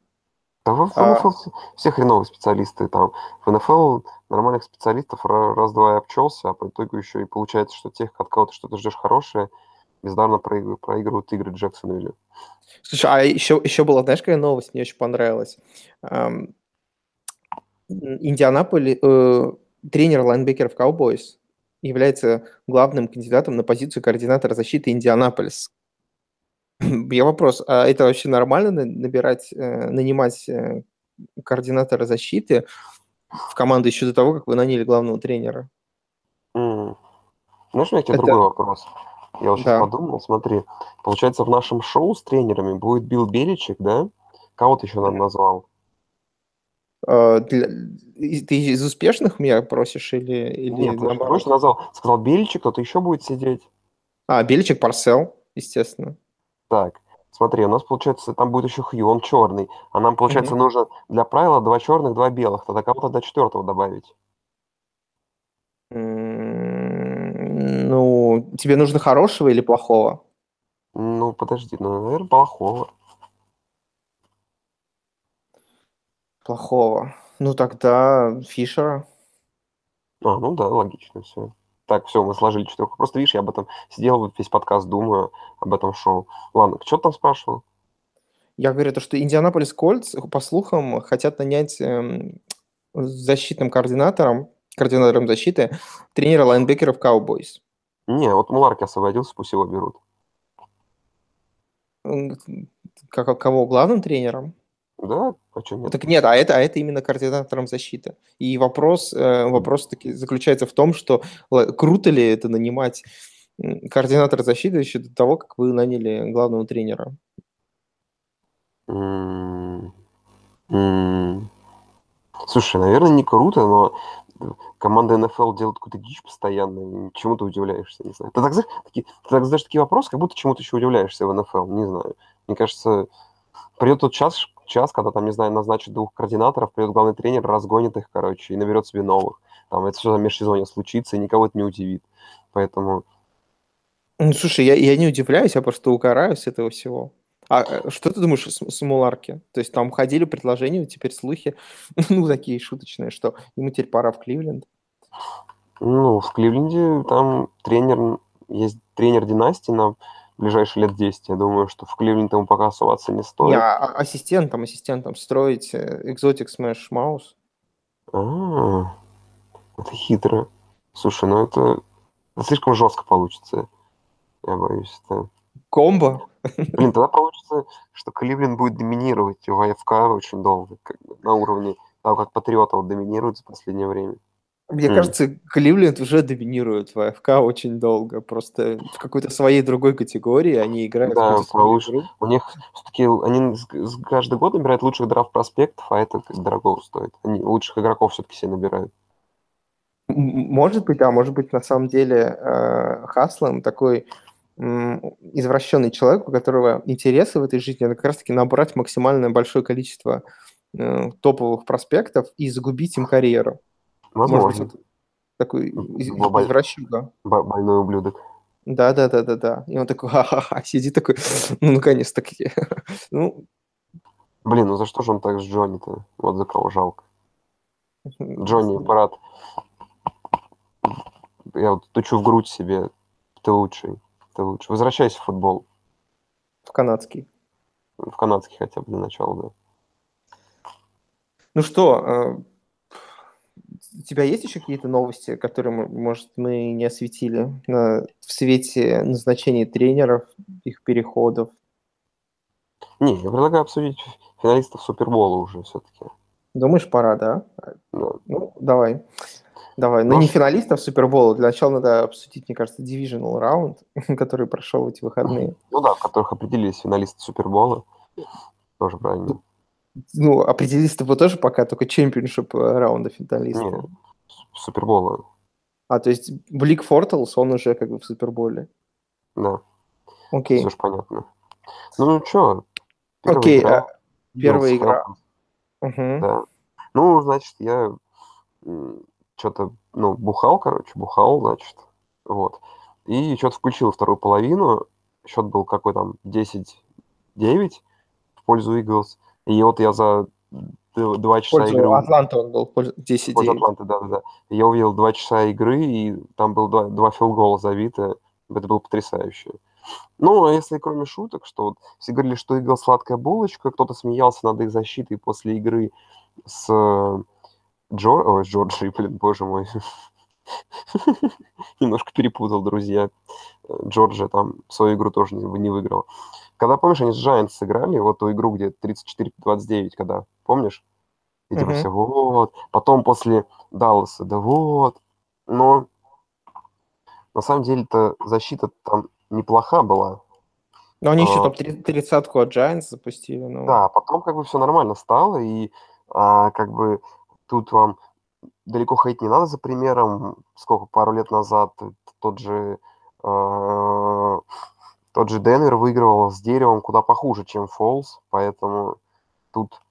Speaker 3: Да в, в а... НФЛ все хреновые специалисты. Там в НФЛ нормальных специалистов раз-два и обчелся, а по итогу еще и получается, что тех, от кого ты что-то ждешь хорошее, бездарно проигрывают, проигрывают игры Джексонвилля.
Speaker 2: Слушай, а еще, еще была, знаешь, какая новость, мне очень понравилась. Эм, Индианаполис, э, тренер лайнбекеров Cowboys является главным кандидатом на позицию координатора защиты Индианаполис. [CLEARS THROAT] Я вопрос, а это вообще нормально набирать, э, нанимать э, координатора защиты в команду еще до того, как вы наняли главного тренера?
Speaker 3: Mm. Знаешь, у меня тебе это... другой вопрос. Я уже да. подумал, смотри, получается, в нашем шоу с тренерами будет Билл Беличек, да? Кого ты еще нам назвал?
Speaker 2: Uh, для... Ты из успешных меня просишь или, или
Speaker 3: Нет, наоборот? ты назвал. Сказал Беличек, кто-то еще будет сидеть.
Speaker 2: А, Беличек, Парсел, естественно.
Speaker 3: Так, смотри, у нас получается, там будет еще Хью, он черный. А нам, получается, mm-hmm. нужно для правила два черных, два белых. Тогда кого тогда четвертого добавить?
Speaker 2: Ну, тебе нужно хорошего или плохого?
Speaker 3: Ну, подожди, ну, наверное, плохого.
Speaker 2: Плохого. Ну, тогда Фишера.
Speaker 3: А, ну да, логично все. Так, все, мы сложили четырех. Просто, видишь, я об этом сидел весь подкаст, думаю об этом шоу. Ладно, что ты там спрашивал?
Speaker 2: Я говорю, то, что Индианаполис Кольц, по слухам, хотят нанять эм, защитным координатором, координатором защиты, тренера лайнбекеров Cowboys.
Speaker 3: Не, вот Муларки освободился, пусть его берут.
Speaker 2: Как, кого? Главным тренером?
Speaker 3: Да, а что нет?
Speaker 2: Так нет, а это, а это именно координатором защиты. И вопрос, э, вопрос таки заключается в том, что круто ли это нанимать координатора защиты еще до того, как вы наняли главного тренера?
Speaker 3: Слушай, наверное, не круто, но команда НФЛ делает какую-то дичь постоянно, чему ты удивляешься, не знаю. Ты так, знаешь, такие, ты так задаешь такие вопросы, как будто чему-то еще удивляешься в НФЛ, не знаю. Мне кажется, придет тот час, час, когда там, не знаю, назначат двух координаторов, придет главный тренер, разгонит их, короче, и наберет себе новых. Там это все за межсезонье случится, и никого это не удивит. Поэтому...
Speaker 2: Ну, слушай, я, я не удивляюсь, я просто угораю с этого всего. А э, что ты думаешь о Смоларке? То есть там ходили предложения, теперь слухи, [LAUGHS] ну, такие шуточные, что ему теперь пора в Кливленд.
Speaker 3: Ну, в Кливленде там тренер, есть тренер династии на ближайшие лет 10. Я думаю, что в Кливленд ему пока оставаться не стоит. Не,
Speaker 2: а, а ассистентом, ассистентом строить Exotic Smash Mouse.
Speaker 3: А, это хитро. Слушай, ну это, это слишком жестко получится. Я боюсь, это...
Speaker 2: Комбо?
Speaker 3: Блин, тогда получится, что Кливленд будет доминировать в АФК очень долго, как бы, на уровне того, как Патриотов доминирует в последнее время.
Speaker 2: Мне mm. кажется, Кливленд уже доминирует в АФК очень долго. Просто в какой-то своей другой категории они играют.
Speaker 3: Да, получше. У них все-таки они каждый год набирают лучших драфт-проспектов, а это дорого стоит. Они лучших игроков все-таки все набирают.
Speaker 2: Может быть, да, может быть, на самом деле э, Хаслом такой извращенный человек, у которого интересы в этой жизни, это как раз-таки набрать максимально большое количество э, топовых проспектов и загубить им карьеру.
Speaker 3: Возможно. Может быть,
Speaker 2: такой из, извращуга.
Speaker 3: Больной ублюдок.
Speaker 2: Да, да, да, да, да. И он такой, ха-ха-ха, сидит такой, ну, наконец-таки. [LAUGHS] ну.
Speaker 3: Блин, ну за что же он так с Джонни-то? Вот за кого жалко. Джонни, брат, я вот тучу в грудь себе, ты лучший, ты лучший. Возвращайся в футбол.
Speaker 2: В канадский.
Speaker 3: В канадский хотя бы для начала, да.
Speaker 2: Ну что, э, у тебя есть еще какие-то новости, которые, может, мы не осветили в свете назначения тренеров, их переходов?
Speaker 3: Не, я предлагаю обсудить финалистов Супербола уже все-таки.
Speaker 2: Думаешь, пора, да?
Speaker 3: Да.
Speaker 2: Ну, давай. Давай. Ну, не финалистов Супербола. Для начала надо обсудить, мне кажется, Divisional раунд, [LAUGHS] который прошел эти выходные.
Speaker 3: Ну да, в которых определились финалисты Супербола. Тоже правильно.
Speaker 2: Ну, определились-то вы тоже пока только чемпионшип э, раунда финалистов. Нет,
Speaker 3: Супербола.
Speaker 2: А, то есть Блик Форталс, он уже как бы в Суперболе.
Speaker 3: Да.
Speaker 2: Окей.
Speaker 3: Все же понятно. Ну, ну что,
Speaker 2: Окей, игра, а, первая игра. Угу.
Speaker 3: Да. Ну, значит, я что-то, ну, бухал, короче, бухал, значит, вот. И что-то включил вторую половину, счет был какой там 10-9 в пользу Иглс. И вот я за два часа пользу игры...
Speaker 2: Атланта он был, 10-9. Пользу
Speaker 3: Атланты, да-да-да. Я увидел два часа игры, и там был два, два филгола забиты. Это было потрясающе. Ну, а если кроме шуток, что вот все говорили, что Игл сладкая булочка, кто-то смеялся над их защитой после игры с Джор... Ой, Джорджи, блин, боже мой. [LAUGHS] Немножко перепутал, друзья. Джорджия там свою игру тоже не, не выиграл. Когда, помнишь, они с Giants сыграли, вот ту игру, где 34-29, когда, помнишь? И типа все, вот. Потом после Далласа, да вот. Но на самом деле-то защита там неплоха была.
Speaker 2: Но они еще а, там 30-ку от Giants запустили.
Speaker 3: Ну. Да, потом как бы все нормально стало, и а, как бы тут вам далеко ходить не надо за примером. Сколько, пару лет назад тот же, э, тот же Денвер выигрывал с деревом куда похуже, чем Фолс, поэтому тут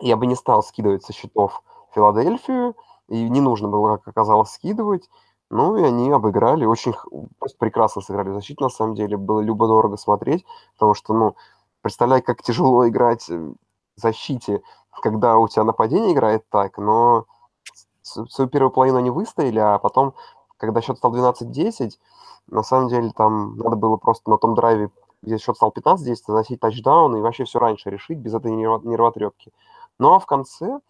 Speaker 3: я бы не стал скидывать со счетов Филадельфию, и не нужно было, как оказалось, скидывать. Ну, и они обыграли, очень просто прекрасно сыграли в защите, на самом деле. Было любо-дорого смотреть, потому что, ну, представляй, как тяжело играть в защите когда у тебя нападение играет так, но свою первую половину они выстояли, а потом, когда счет стал 12-10, на самом деле там надо было просто на том драйве, где счет стал 15-10, заносить тачдаун и вообще все раньше решить, без этой нервотрепки. Ну а в конце,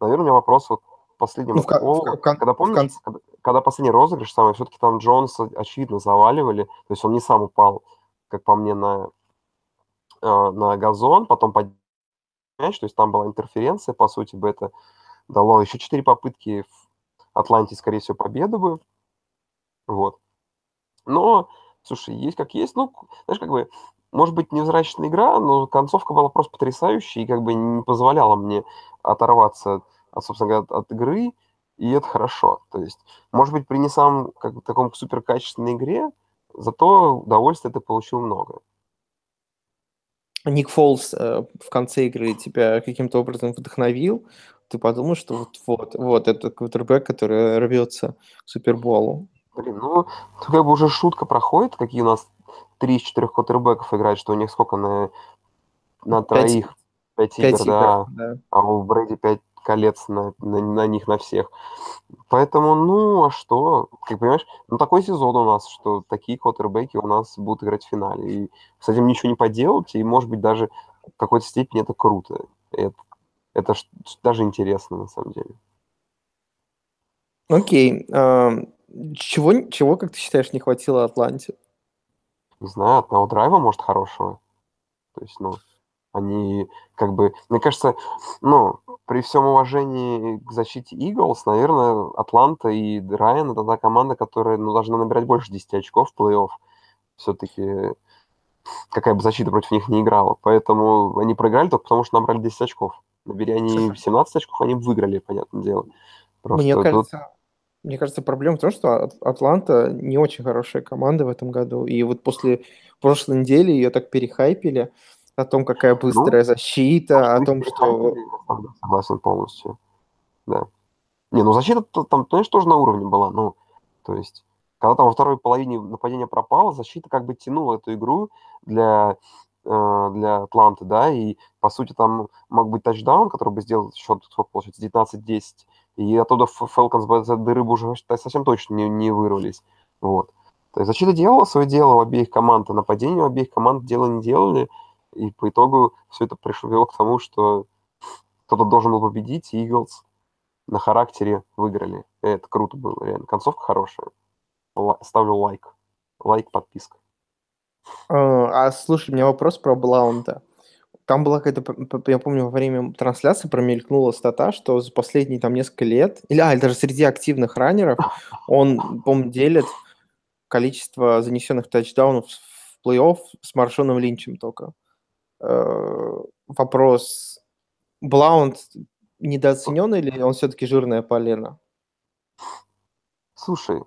Speaker 3: наверное, у меня вопрос вот последним ну, футбол, в, в, когда помнишь, конце... когда, когда последний розыгрыш самый, все-таки там Джонс очевидно заваливали, то есть он не сам упал, как по мне, на, э, на газон, потом под мяч, то есть там была интерференция, по сути бы это дало еще четыре попытки в Атланте, скорее всего, победу бы. Вот. Но, слушай, есть как есть. Ну, знаешь, как бы, может быть, невзрачная игра, но концовка была просто потрясающей и как бы не позволяла мне оторваться, от, собственно говоря, от, игры. и это хорошо. То есть, может быть, при не самом как, таком суперкачественной игре, зато удовольствия ты получил много.
Speaker 2: Ник Фолс э, в конце игры тебя каким-то образом вдохновил, ты подумал, что вот, вот, вот это квотербек, который рвется к Суперболу.
Speaker 3: Блин, ну, как бы уже шутка проходит, какие у нас три из четырех квотербеков играют, что у них сколько на, на троих? Пять, игр, игр, да. да. А у Брэди пять колец на, на, на них, на всех. Поэтому, ну, а что? Как понимаешь, ну, такой сезон у нас, что такие квотербеки у нас будут играть в финале. И с этим ничего не поделать, и, может быть, даже в какой-то степени это круто. Это, это даже интересно, на самом деле.
Speaker 2: Окей. А, чего, чего, как ты считаешь, не хватило Атланте?
Speaker 3: Не знаю, одного драйва, может, хорошего. То есть, ну, они как бы, мне кажется, ну, при всем уважении к защите Eagles, наверное, Атланта и Райан это та команда, которая ну, должна набирать больше 10 очков в плей-офф. Все-таки какая бы защита против них не играла. Поэтому они проиграли только потому, что набрали 10 очков. Набери они 17 очков, они выиграли, понятное дело.
Speaker 2: Просто мне, тут... мне кажется, проблема в том, что Атланта не очень хорошая команда в этом году. И вот после прошлой недели ее так перехайпили о том, какая ну, быстрая ну, защита, о том, что...
Speaker 3: Согласен полностью, да. Не, ну защита там, конечно, тоже на уровне была, ну, то есть, когда там во второй половине нападение пропало, защита как бы тянула эту игру для, э, для Атланты, да, и, по сути, там мог быть тачдаун, который бы сделал счет, сколько получается, 19-10, и оттуда Falcons бы из дыры бы уже совсем точно не, не вырвались, вот. То есть защита делала свое дело у обеих команд, а нападение у обеих команд дело не делали, и по итогу все это пришло к тому, что кто-то должен был победить, и Иглс на характере выиграли. Это круто было, реально. Концовка хорошая. Ставлю лайк. Лайк, подписка.
Speaker 2: А, а слушай, у меня вопрос про Блаунта. Там была какая-то, я помню, во время трансляции промелькнула стата, что за последние там несколько лет, или, а, даже среди активных раннеров, он, помню, делит количество занесенных тачдаунов в плей-офф с Маршоном Линчем только. Э, вопрос, Блаунд недооценен или он все-таки жирное полено?
Speaker 3: Слушай,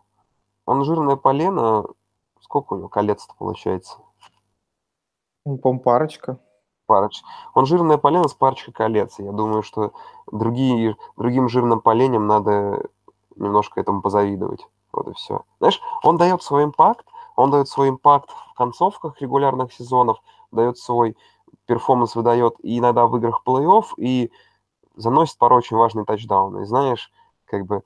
Speaker 3: он жирное полено, сколько у него колец-то получается?
Speaker 2: Ну, по парочка.
Speaker 3: Парочка. Он жирное полено с парочкой колец. Я думаю, что другие, другим жирным поленям надо немножко этому позавидовать. Вот и все. Знаешь, он дает свой импакт, он дает свой импакт в концовках регулярных сезонов, дает свой перформанс выдает и иногда в играх плей-офф, и заносит порой очень важные тачдауны. И знаешь, как бы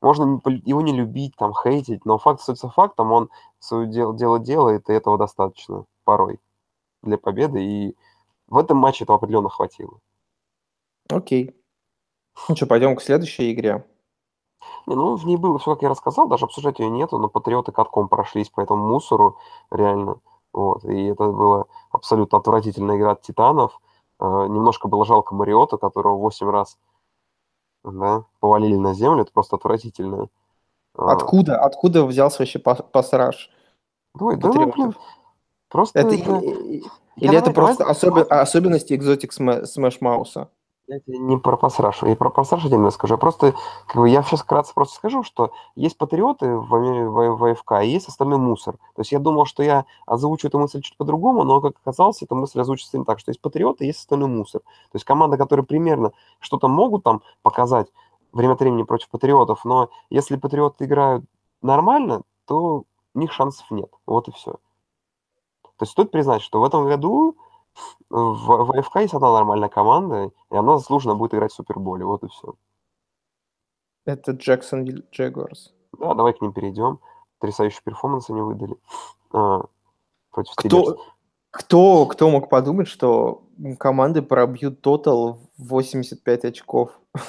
Speaker 3: можно его не любить, там, хейтить, но факт остается фактом, он свое дело, дело делает, и этого достаточно порой для победы, и в этом матче этого определенно хватило.
Speaker 2: Окей. Ну что, пойдем к следующей игре.
Speaker 3: Не, ну, в ней было все, как я рассказал, даже обсуждать ее нету, но патриоты катком прошлись по этому мусору, реально. Вот, и это была абсолютно отвратительная игра от Титанов. Э, немножко было жалко Мариота, которого 8 раз да, повалили на землю. Это просто отвратительно.
Speaker 2: А, откуда? Откуда взялся вообще пассаж?
Speaker 3: Ой, да, ну, блин,
Speaker 2: просто... Это, это... Или я это давай, просто давай, особи... особенности экзотик Smash?
Speaker 3: Я тебе не про пассаж, я про пассаж отдельно скажу. Я просто, как бы, я сейчас вкратце просто скажу, что есть патриоты в, в, в АФК, и есть остальной мусор. То есть я думал, что я озвучу эту мысль чуть по-другому, но, как оказалось, эта мысль озвучится не так, что есть патриоты, есть остальной мусор. То есть команда, которые примерно что-то могут там показать время от времени против патриотов, но если патриоты играют нормально, то у них шансов нет. Вот и все. То есть стоит признать, что в этом году в, в АФК есть одна нормальная команда, и она заслуженно будет играть в Суперболе. Вот и все.
Speaker 2: Это Джексон Джегорс.
Speaker 3: Да, давай к ним перейдем. Потрясающий перформанс они выдали. А,
Speaker 2: против кто, кто, кто мог подумать, что команды пробьют тотал 85 очков? [LAUGHS]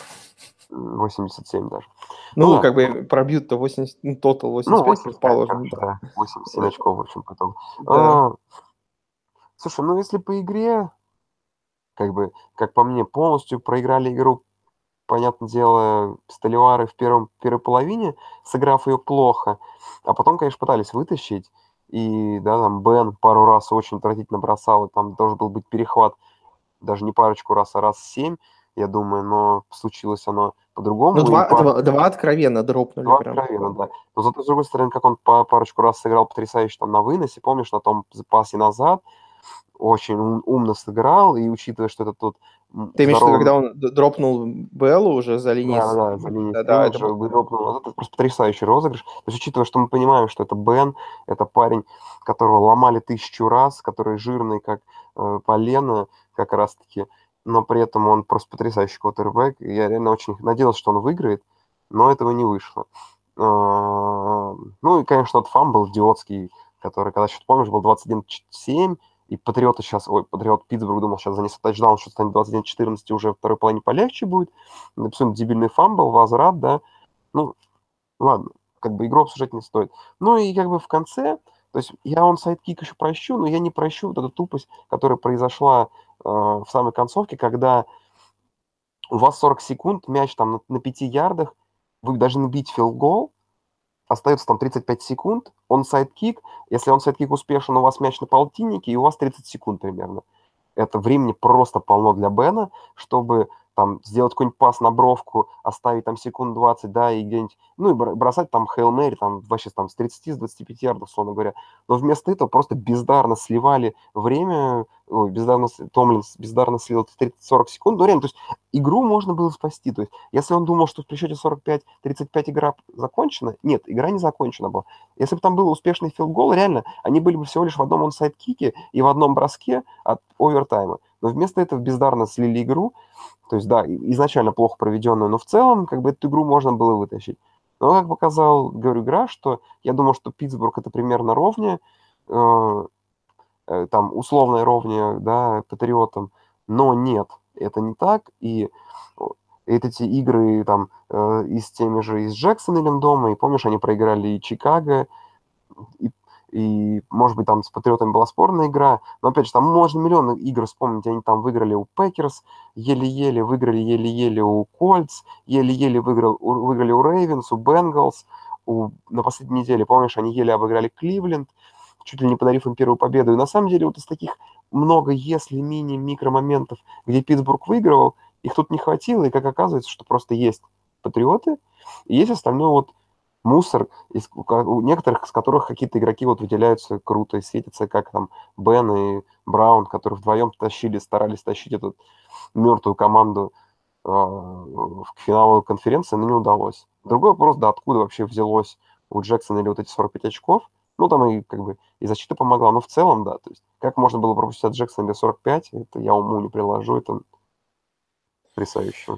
Speaker 3: 87 даже.
Speaker 2: Ну, ну как бы пробьют-то 80, ну, тотал 85, ну, 85 предположим.
Speaker 3: Да, 87 очков, в общем, потом. Да. А, Слушай, ну если по игре, как бы, как по мне, полностью проиграли игру, понятное дело, Столивары в первом, первой половине, сыграв ее плохо, а потом, конечно, пытались вытащить, и, да, там Бен пару раз очень отвратительно бросал, и там должен был быть перехват даже не парочку раз, а раз семь, я думаю, но случилось оно по-другому.
Speaker 2: Ну, два,
Speaker 3: по-
Speaker 2: два, два откровенно дропнули
Speaker 3: Два
Speaker 2: прям.
Speaker 3: откровенно, да. Но зато, с другой стороны, как он по парочку раз сыграл потрясающе там на выносе, помнишь, на том запасе назад, очень ум- умно сыграл, и учитывая, что это тут
Speaker 2: Ты имеешь в виду,
Speaker 3: здоровый-
Speaker 2: когда он дропнул Беллу уже за линией?
Speaker 3: Да, да, за линией
Speaker 2: Да-да,
Speaker 3: стрелок
Speaker 2: это.
Speaker 3: Вот Это просто потрясающий розыгрыш. То есть, учитывая, что мы понимаем, что это Бен, это парень, которого ломали тысячу раз, который жирный, как э, полено, как раз-таки, но при этом он просто потрясающий квотербек. Я реально очень надеялся, что он выиграет, но этого не вышло. А, Ну и, конечно, тот фан был идиотский, который, когда счет, помнишь, был 21-7, и Патриоты сейчас, ой, Патриот Питтсбург думал, сейчас занесет тачдаун, что станет 21-14, и уже второй половине полегче будет. Абсолютно дебильный фамбл, возврат, да. Ну, ладно, как бы игру обсуждать не стоит. Ну и как бы в конце, то есть я onside kick еще прощу, но я не прощу вот эту тупость, которая произошла э, в самой концовке, когда у вас 40 секунд, мяч там на, на 5 ярдах, вы должны бить филд-гол, остается там 35 секунд, onside kick, если onside kick успешен, у вас мяч на полтиннике, и у вас 30 секунд примерно. Это времени просто полно для Бена, чтобы там сделать какой-нибудь пас на бровку, оставить там секунд 20, да, и где-нибудь, ну и бро- бросать там Hail Mary, там вообще там с 30, с 25 ярдов, условно говоря. Но вместо этого просто бездарно сливали время, ой, бездарно, Томлинс бездарно слил 30-40 секунд, ну реально, то есть игру можно было спасти, то есть если он думал, что при счете 45-35 игра закончена, нет, игра не закончена была. Если бы там был успешный филгол, реально, они были бы всего лишь в одном онсайд-кике и в одном броске от овертайма. Но вместо этого бездарно слили игру, то есть, да, изначально плохо проведенную, но в целом, как бы, эту игру можно было вытащить. Но, как показал, говорю, игра, что я думал, что Питтсбург это примерно ровнее, э, там, условное ровнее, да, Патриотам, но нет, это не так, и эти игры, там, э, и с теми же, и с Джексонвиллем дома, и помнишь, они проиграли и Чикаго, и, и, может быть, там с Патриотами была спорная игра, но, опять же, там можно миллион игр вспомнить, они там выиграли у Пекерс, еле-еле выиграли еле-еле у Кольц, еле-еле выиграл, выиграли у Рейвенс, у Бенгалс, на последней неделе, помнишь, они еле обыграли Кливленд, чуть ли не подарив им первую победу. И на самом деле вот из таких много если, мини, микромоментов, где Питтсбург выигрывал, их тут не хватило, и как оказывается, что просто есть патриоты, и есть остальной вот мусор, из, у ко- у некоторых, из которых какие-то игроки вот выделяются круто и светятся, как там Бен и Браун, которые вдвоем тащили, старались тащить эту мертвую команду э, к финалу конференции, но не удалось. Другой вопрос, да, откуда вообще взялось у Джексона или вот эти 45 очков. Ну, там и как бы и защита помогла, но в целом, да, то есть как можно было пропустить от Джексона для 45, это я уму не приложу, это потрясающе.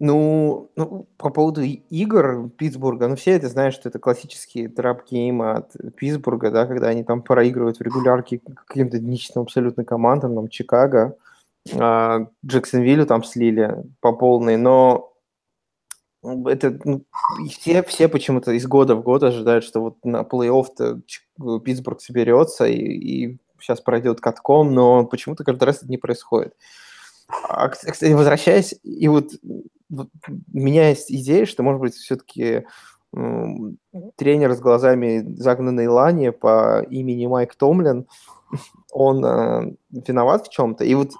Speaker 2: Ну, ну, по поводу игр Питтсбурга, ну, все это знают, что это классические трап-геймы от Питтсбурга, да, когда они там проигрывают в регулярке каким-то дничным абсолютно командам, там, Чикаго, а, Джексонвиллю там слили по полной, но это, ну, все, все почему-то из года в год ожидают, что вот на плей-офф Питтсбург соберется и, и сейчас пройдет катком, но почему-то каждый раз это не происходит. А, кс- кстати, возвращаясь, и вот, вот у меня есть идея, что, может быть, все-таки тренер с глазами загнанной лани по имени Майк Томлин, он э, виноват в чем-то. И вот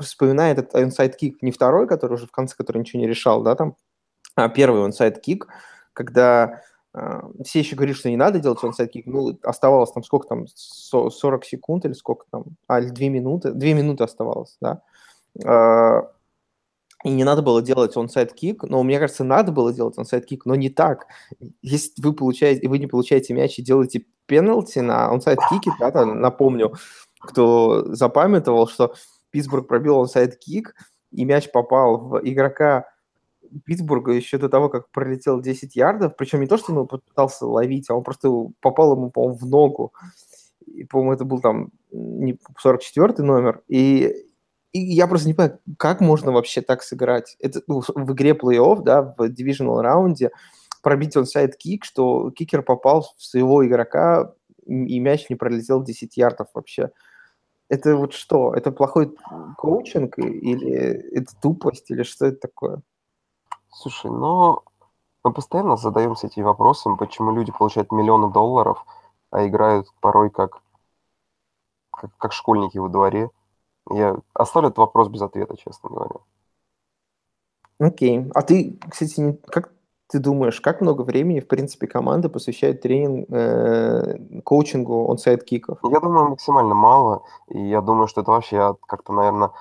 Speaker 2: вспоминая этот onside kick, не второй, который уже в конце, который ничего не решал, да, там, а первый onside kick, когда э, все еще говорили, что не надо делать onside kick, ну, оставалось там сколько там, со- 40 секунд или сколько там, а, или 2 минуты, 2 минуты оставалось, да, Э, и не надо было делать onside kick, но мне кажется, надо было делать onside kick, но не так. Если вы получаете, вы не получаете мяч и делаете пенальти на онсайд-кике, да, там, напомню, кто запамятовал, что Питтсбург пробил онсайд-кик, и мяч попал в игрока Питтсбурга еще до того, как пролетел 10 ярдов, причем не то, что он пытался ловить, а он просто попал ему, по-моему, в ногу. И, по-моему, это был там не 44 номер. И, и я просто не понимаю, как можно вообще так сыграть? Это ну, в игре плей-офф, да, в дивизионал раунде пробить онсайд кик, что кикер попал в своего игрока, и мяч не пролетел 10 ярдов вообще. Это вот что? Это плохой коучинг или это тупость, или что это такое?
Speaker 3: Слушай, но мы постоянно задаемся этими вопросами, почему люди получают миллионы долларов, а играют порой как, как, как школьники во дворе. Я оставлю этот вопрос без ответа, честно говоря.
Speaker 2: Окей. А ты, кстати, не... как ты думаешь, как много времени, в принципе, команда посвящает тренинг, э, коучингу онсайд киков?
Speaker 3: Я думаю, максимально мало. И я думаю, что это вообще как-то, наверное,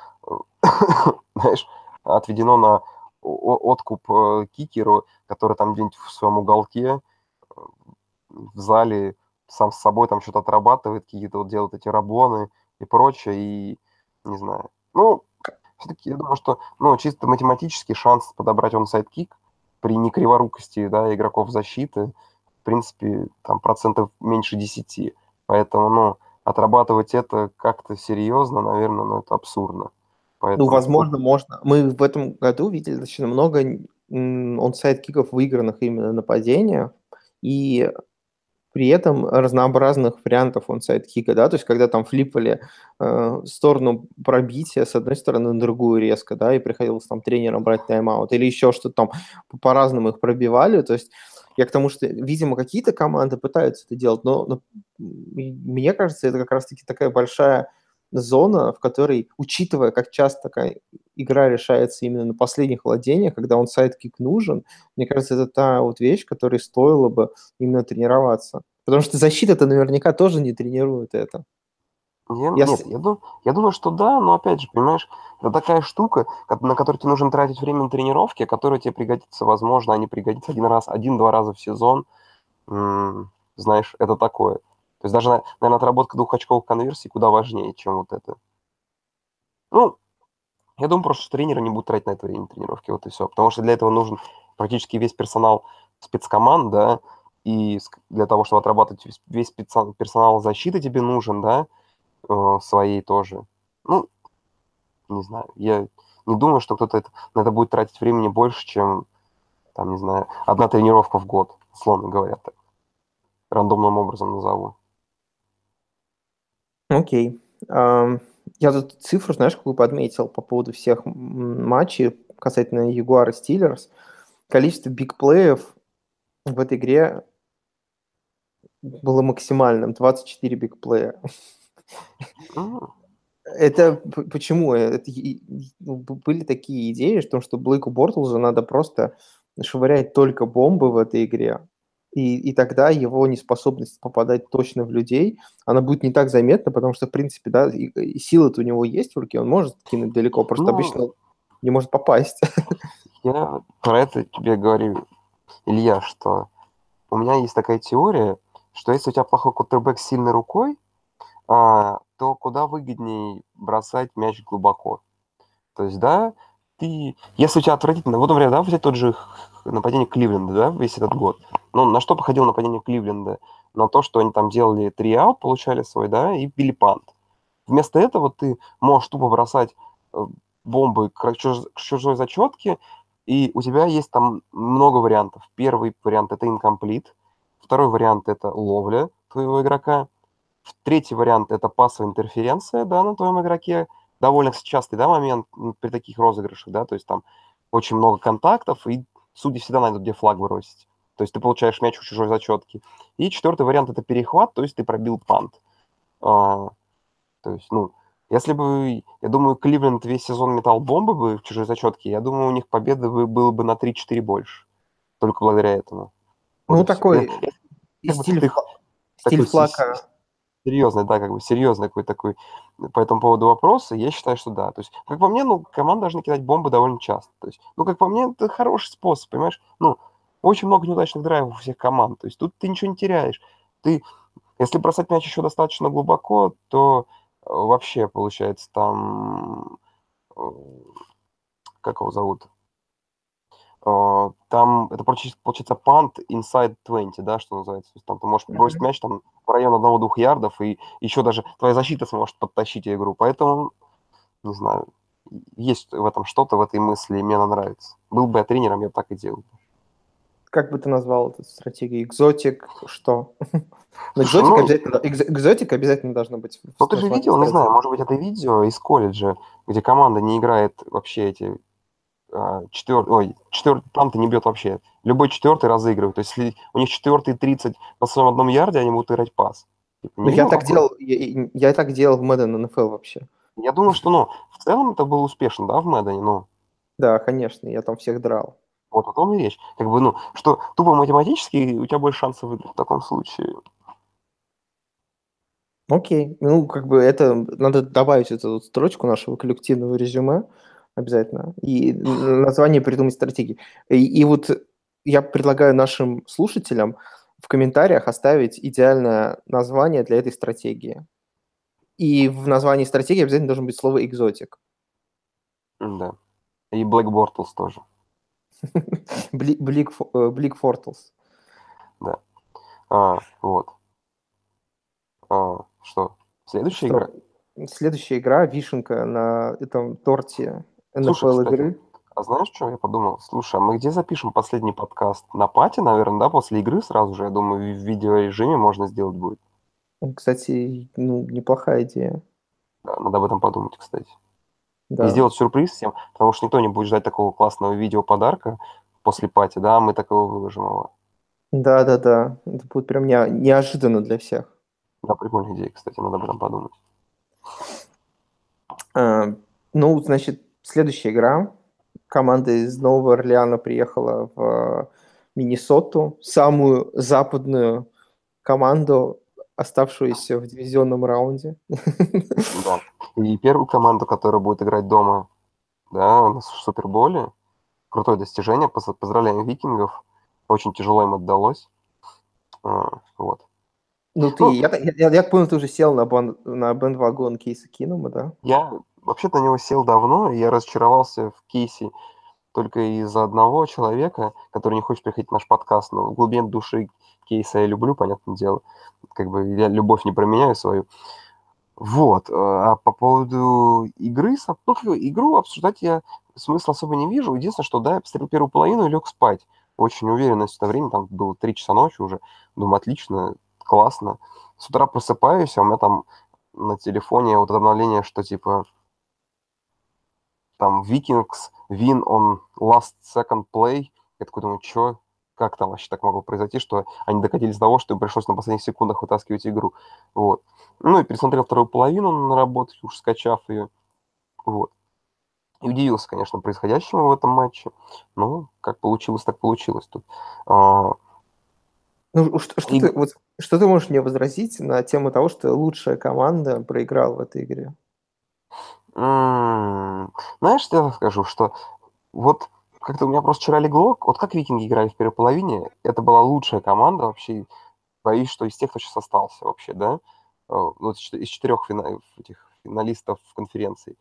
Speaker 3: [COUGHS] знаешь, отведено на откуп э, кикеру, который там где-нибудь в своем уголке э, в зале сам с собой там что-то отрабатывает, какие-то вот делает эти рабоны и прочее, и не знаю. Ну, все-таки я думаю, что ну, чисто математический шанс подобрать onside kick при некриворукости да, игроков защиты, в принципе, там процентов меньше 10. Поэтому, ну, отрабатывать это как-то серьезно, наверное, ну, это абсурдно.
Speaker 2: Поэтому... Ну, возможно, можно. Мы в этом году видели достаточно много onside kick ов, выигранных именно нападения, и при этом разнообразных вариантов onside kick а, да, то есть когда там флипали э, сторону пробития с одной стороны на другую резко, да, и приходилось там тренером брать тайм-аут, или еще что-то там по-разному их пробивали, то есть я к тому, что, видимо, какие-то команды пытаются это делать, но, но мне кажется, это как раз-таки такая большая зона, в которой, учитывая, как часто такая игра решается именно на последних владениях, когда onside kick нужен, мне кажется, это та вот вещь, которой стоило бы именно тренироваться. Потому что защита-то наверняка тоже не тренирует это.
Speaker 3: Я, я... Нет, я, дум, я думаю, что да, но опять же, понимаешь, это такая штука, на которую тебе нужно тратить время на тренировки, которая тебе пригодится, возможно, они пригодятся один раз, один-два раза в сезон. М-м, знаешь, это такое. То есть даже, наверное, отработка двух очковых конверсий куда важнее, чем вот это. Ну, я думаю просто, что тренеры не будут тратить на это время тренировки, вот и все. Потому что для этого нужен практически весь персонал спецкоманд, да, и для того, чтобы отрабатывать весь персонал защиты тебе нужен, да, э, своей тоже. Ну, не знаю, я не думаю, что кто-то это, на это будет тратить времени больше, чем, там, не знаю, одна тренировка в год, условно говоря, так. Рандомным образом назову.
Speaker 2: Окей. Я тут цифру, знаешь, какую подметил по поводу всех матчей касательно Ягуар и Стиллерс. Количество бигплеев в этой игре было максимальным. 24 бигплея. Это почему? Это, ну, были такие идеи, что, что Блейку Бортлзу надо просто швырять только бомбы в этой игре, и, и тогда его неспособность попадать точно в людей, она будет не так заметна, потому что, в принципе, да, и, и силы-то у него есть в руке, он может кинуть далеко, просто ну, обычно не может попасть. [LAUGHS]
Speaker 3: Я про это тебе говорю, Илья, что у меня есть такая теория, что если у тебя плохой кутербэк с сильной рукой, а, то куда выгоднее бросать мяч глубоко. То есть, да, ты, если у тебя отвратительно, вот, например, да, взять тот же нападение Кливленда, да, весь этот год. Ну, на что походило нападение Кливленда? На то, что они там делали три аут, получали свой, да, и били пант. Вместо этого ты можешь тупо бросать э, бомбы к чужой зачетке, и у тебя есть там много вариантов. Первый вариант – это инкомплит. Второй вариант – это ловля твоего игрока. Третий вариант – это пасовая интерференция, да, на твоем игроке. Довольно частый, да, момент при таких розыгрышах, да, то есть там очень много контактов, и судьи всегда найдут, где флаг бросить. То есть ты получаешь мяч у чужой зачетки. И четвертый вариант – это перехват, то есть ты пробил пант. А, то есть, ну, если бы, я думаю, Кливленд весь сезон метал бомбы бы в чужой зачетке, я думаю, у них победы бы было бы на 3-4 больше. Только благодаря этому.
Speaker 2: Ну, вот такой я, стиль, ты, стиль флака
Speaker 3: серьезный, да, как бы серьезный какой такой по этому поводу вопросы, я считаю, что да. То есть, как по мне, ну, команда должна кидать бомбы довольно часто. То есть, ну, как по мне, это хороший способ, понимаешь? Ну, очень много неудачных драйвов у всех команд. То есть, тут ты ничего не теряешь. Ты, если бросать мяч еще достаточно глубоко, то э, вообще, получается, там... Э, как его зовут? Там это получается пант inside 20, да, что называется. То есть, там ты можешь бросить мяч там в район одного-двух ярдов, и еще даже твоя защита сможет подтащить игру. Поэтому, не знаю, есть в этом что-то, в этой мысли, и мне она нравится. Был бы я тренером, я бы так и делал.
Speaker 2: Как бы ты назвал эту стратегию? Экзотик что? [LAUGHS] Ну, экзотик, ну, обязательно, экзотик обязательно должно быть.
Speaker 3: Ну, ты же видел, не знаю, может быть, это видео из колледжа, где команда не играет вообще эти четвертый, ой, четвертый панты не бьет вообще. Любой четвертый разыгрывает. То есть, если у них четвертый 30 на своем одном ярде, они будут играть пас.
Speaker 2: Типа, ну, я так, делал, я, я так делал в Madden NFL вообще.
Speaker 3: Я думаю, что, ну, в целом это было успешно, да, в Madden, ну.
Speaker 2: Да, конечно, я там всех драл.
Speaker 3: Вот о том и речь. Как бы, ну, что тупо математически у тебя больше шансов выиграть в таком случае.
Speaker 2: Окей. Ну, как бы это надо добавить эту строчку нашего коллективного резюме обязательно. И [LAUGHS] название придумать стратегии. И, и вот я предлагаю нашим слушателям в комментариях оставить идеальное название для этой стратегии. И в названии стратегии обязательно должен быть слово экзотик.
Speaker 3: Да. И Black Bortles тоже. [LAUGHS]
Speaker 2: Блик Фортлс.
Speaker 3: Да. А, вот. А, что? Следующая что? игра?
Speaker 2: Следующая игра, вишенка на этом торте NFL игры.
Speaker 3: А знаешь, что я подумал? Слушай, а мы где запишем последний подкаст? На пати, наверное, да, после игры сразу же, я думаю, в видеорежиме можно сделать будет.
Speaker 2: Кстати, ну, неплохая идея.
Speaker 3: Да, надо об этом подумать, кстати. Да. И сделать сюрприз всем, потому что никто не будет ждать такого классного видео подарка после пати, да, мы такого выложим его.
Speaker 2: Да, да, да. Это будет прям не, неожиданно для всех.
Speaker 3: Да, прикольная идея, кстати, надо об этом подумать.
Speaker 2: А, ну, значит, следующая игра. Команда из Нового Орлеана приехала в Миннесоту, самую западную команду, оставшуюся в дивизионном раунде.
Speaker 3: Да. И первую команду, которая будет играть дома, да, у нас в Суперболе. Крутое достижение. Поздравляем викингов. Очень тяжело им отдалось. А, вот.
Speaker 2: Ну, ты, ну, я, я, я, понял, ты уже сел на, бан, на бэндвагон Кейса Кинома, да?
Speaker 3: Я вообще-то на него сел давно, и я разочаровался в Кейсе только из-за одного человека, который не хочет приходить в наш подкаст, но в глубине души Кейса я люблю, понятное дело. Как бы я любовь не променяю свою. Вот. Э, а по поводу игры, ну, игру обсуждать я смысла особо не вижу. Единственное, что, да, я посмотрел первую половину и лег спать. Очень уверенно в это время, там было 3 часа ночи уже. Думаю, отлично, классно. С утра просыпаюсь, а у меня там на телефоне вот обновление, что типа там Vikings win on last second play. Я такой думаю, что, как там вообще так могло произойти, что они докатились до того, что им пришлось на последних секундах вытаскивать игру. Вот. Ну и пересмотрел вторую половину на работу, уж скачав ее. Вот. И удивился, конечно, происходящему в этом матче. Но как получилось, так получилось тут. А,
Speaker 2: ну, что, что, и... ты, вот, что ты можешь мне возразить на тему того, что лучшая команда проиграла в этой игре?
Speaker 3: М, Знаешь, я скажу, что вот как-то у меня просто вчера легло, вот как викинги играли в первой половине, это была лучшая команда вообще, боюсь, что из тех, кто сейчас остался вообще, да, э, вот из четырех фина- этих финалистов конференции,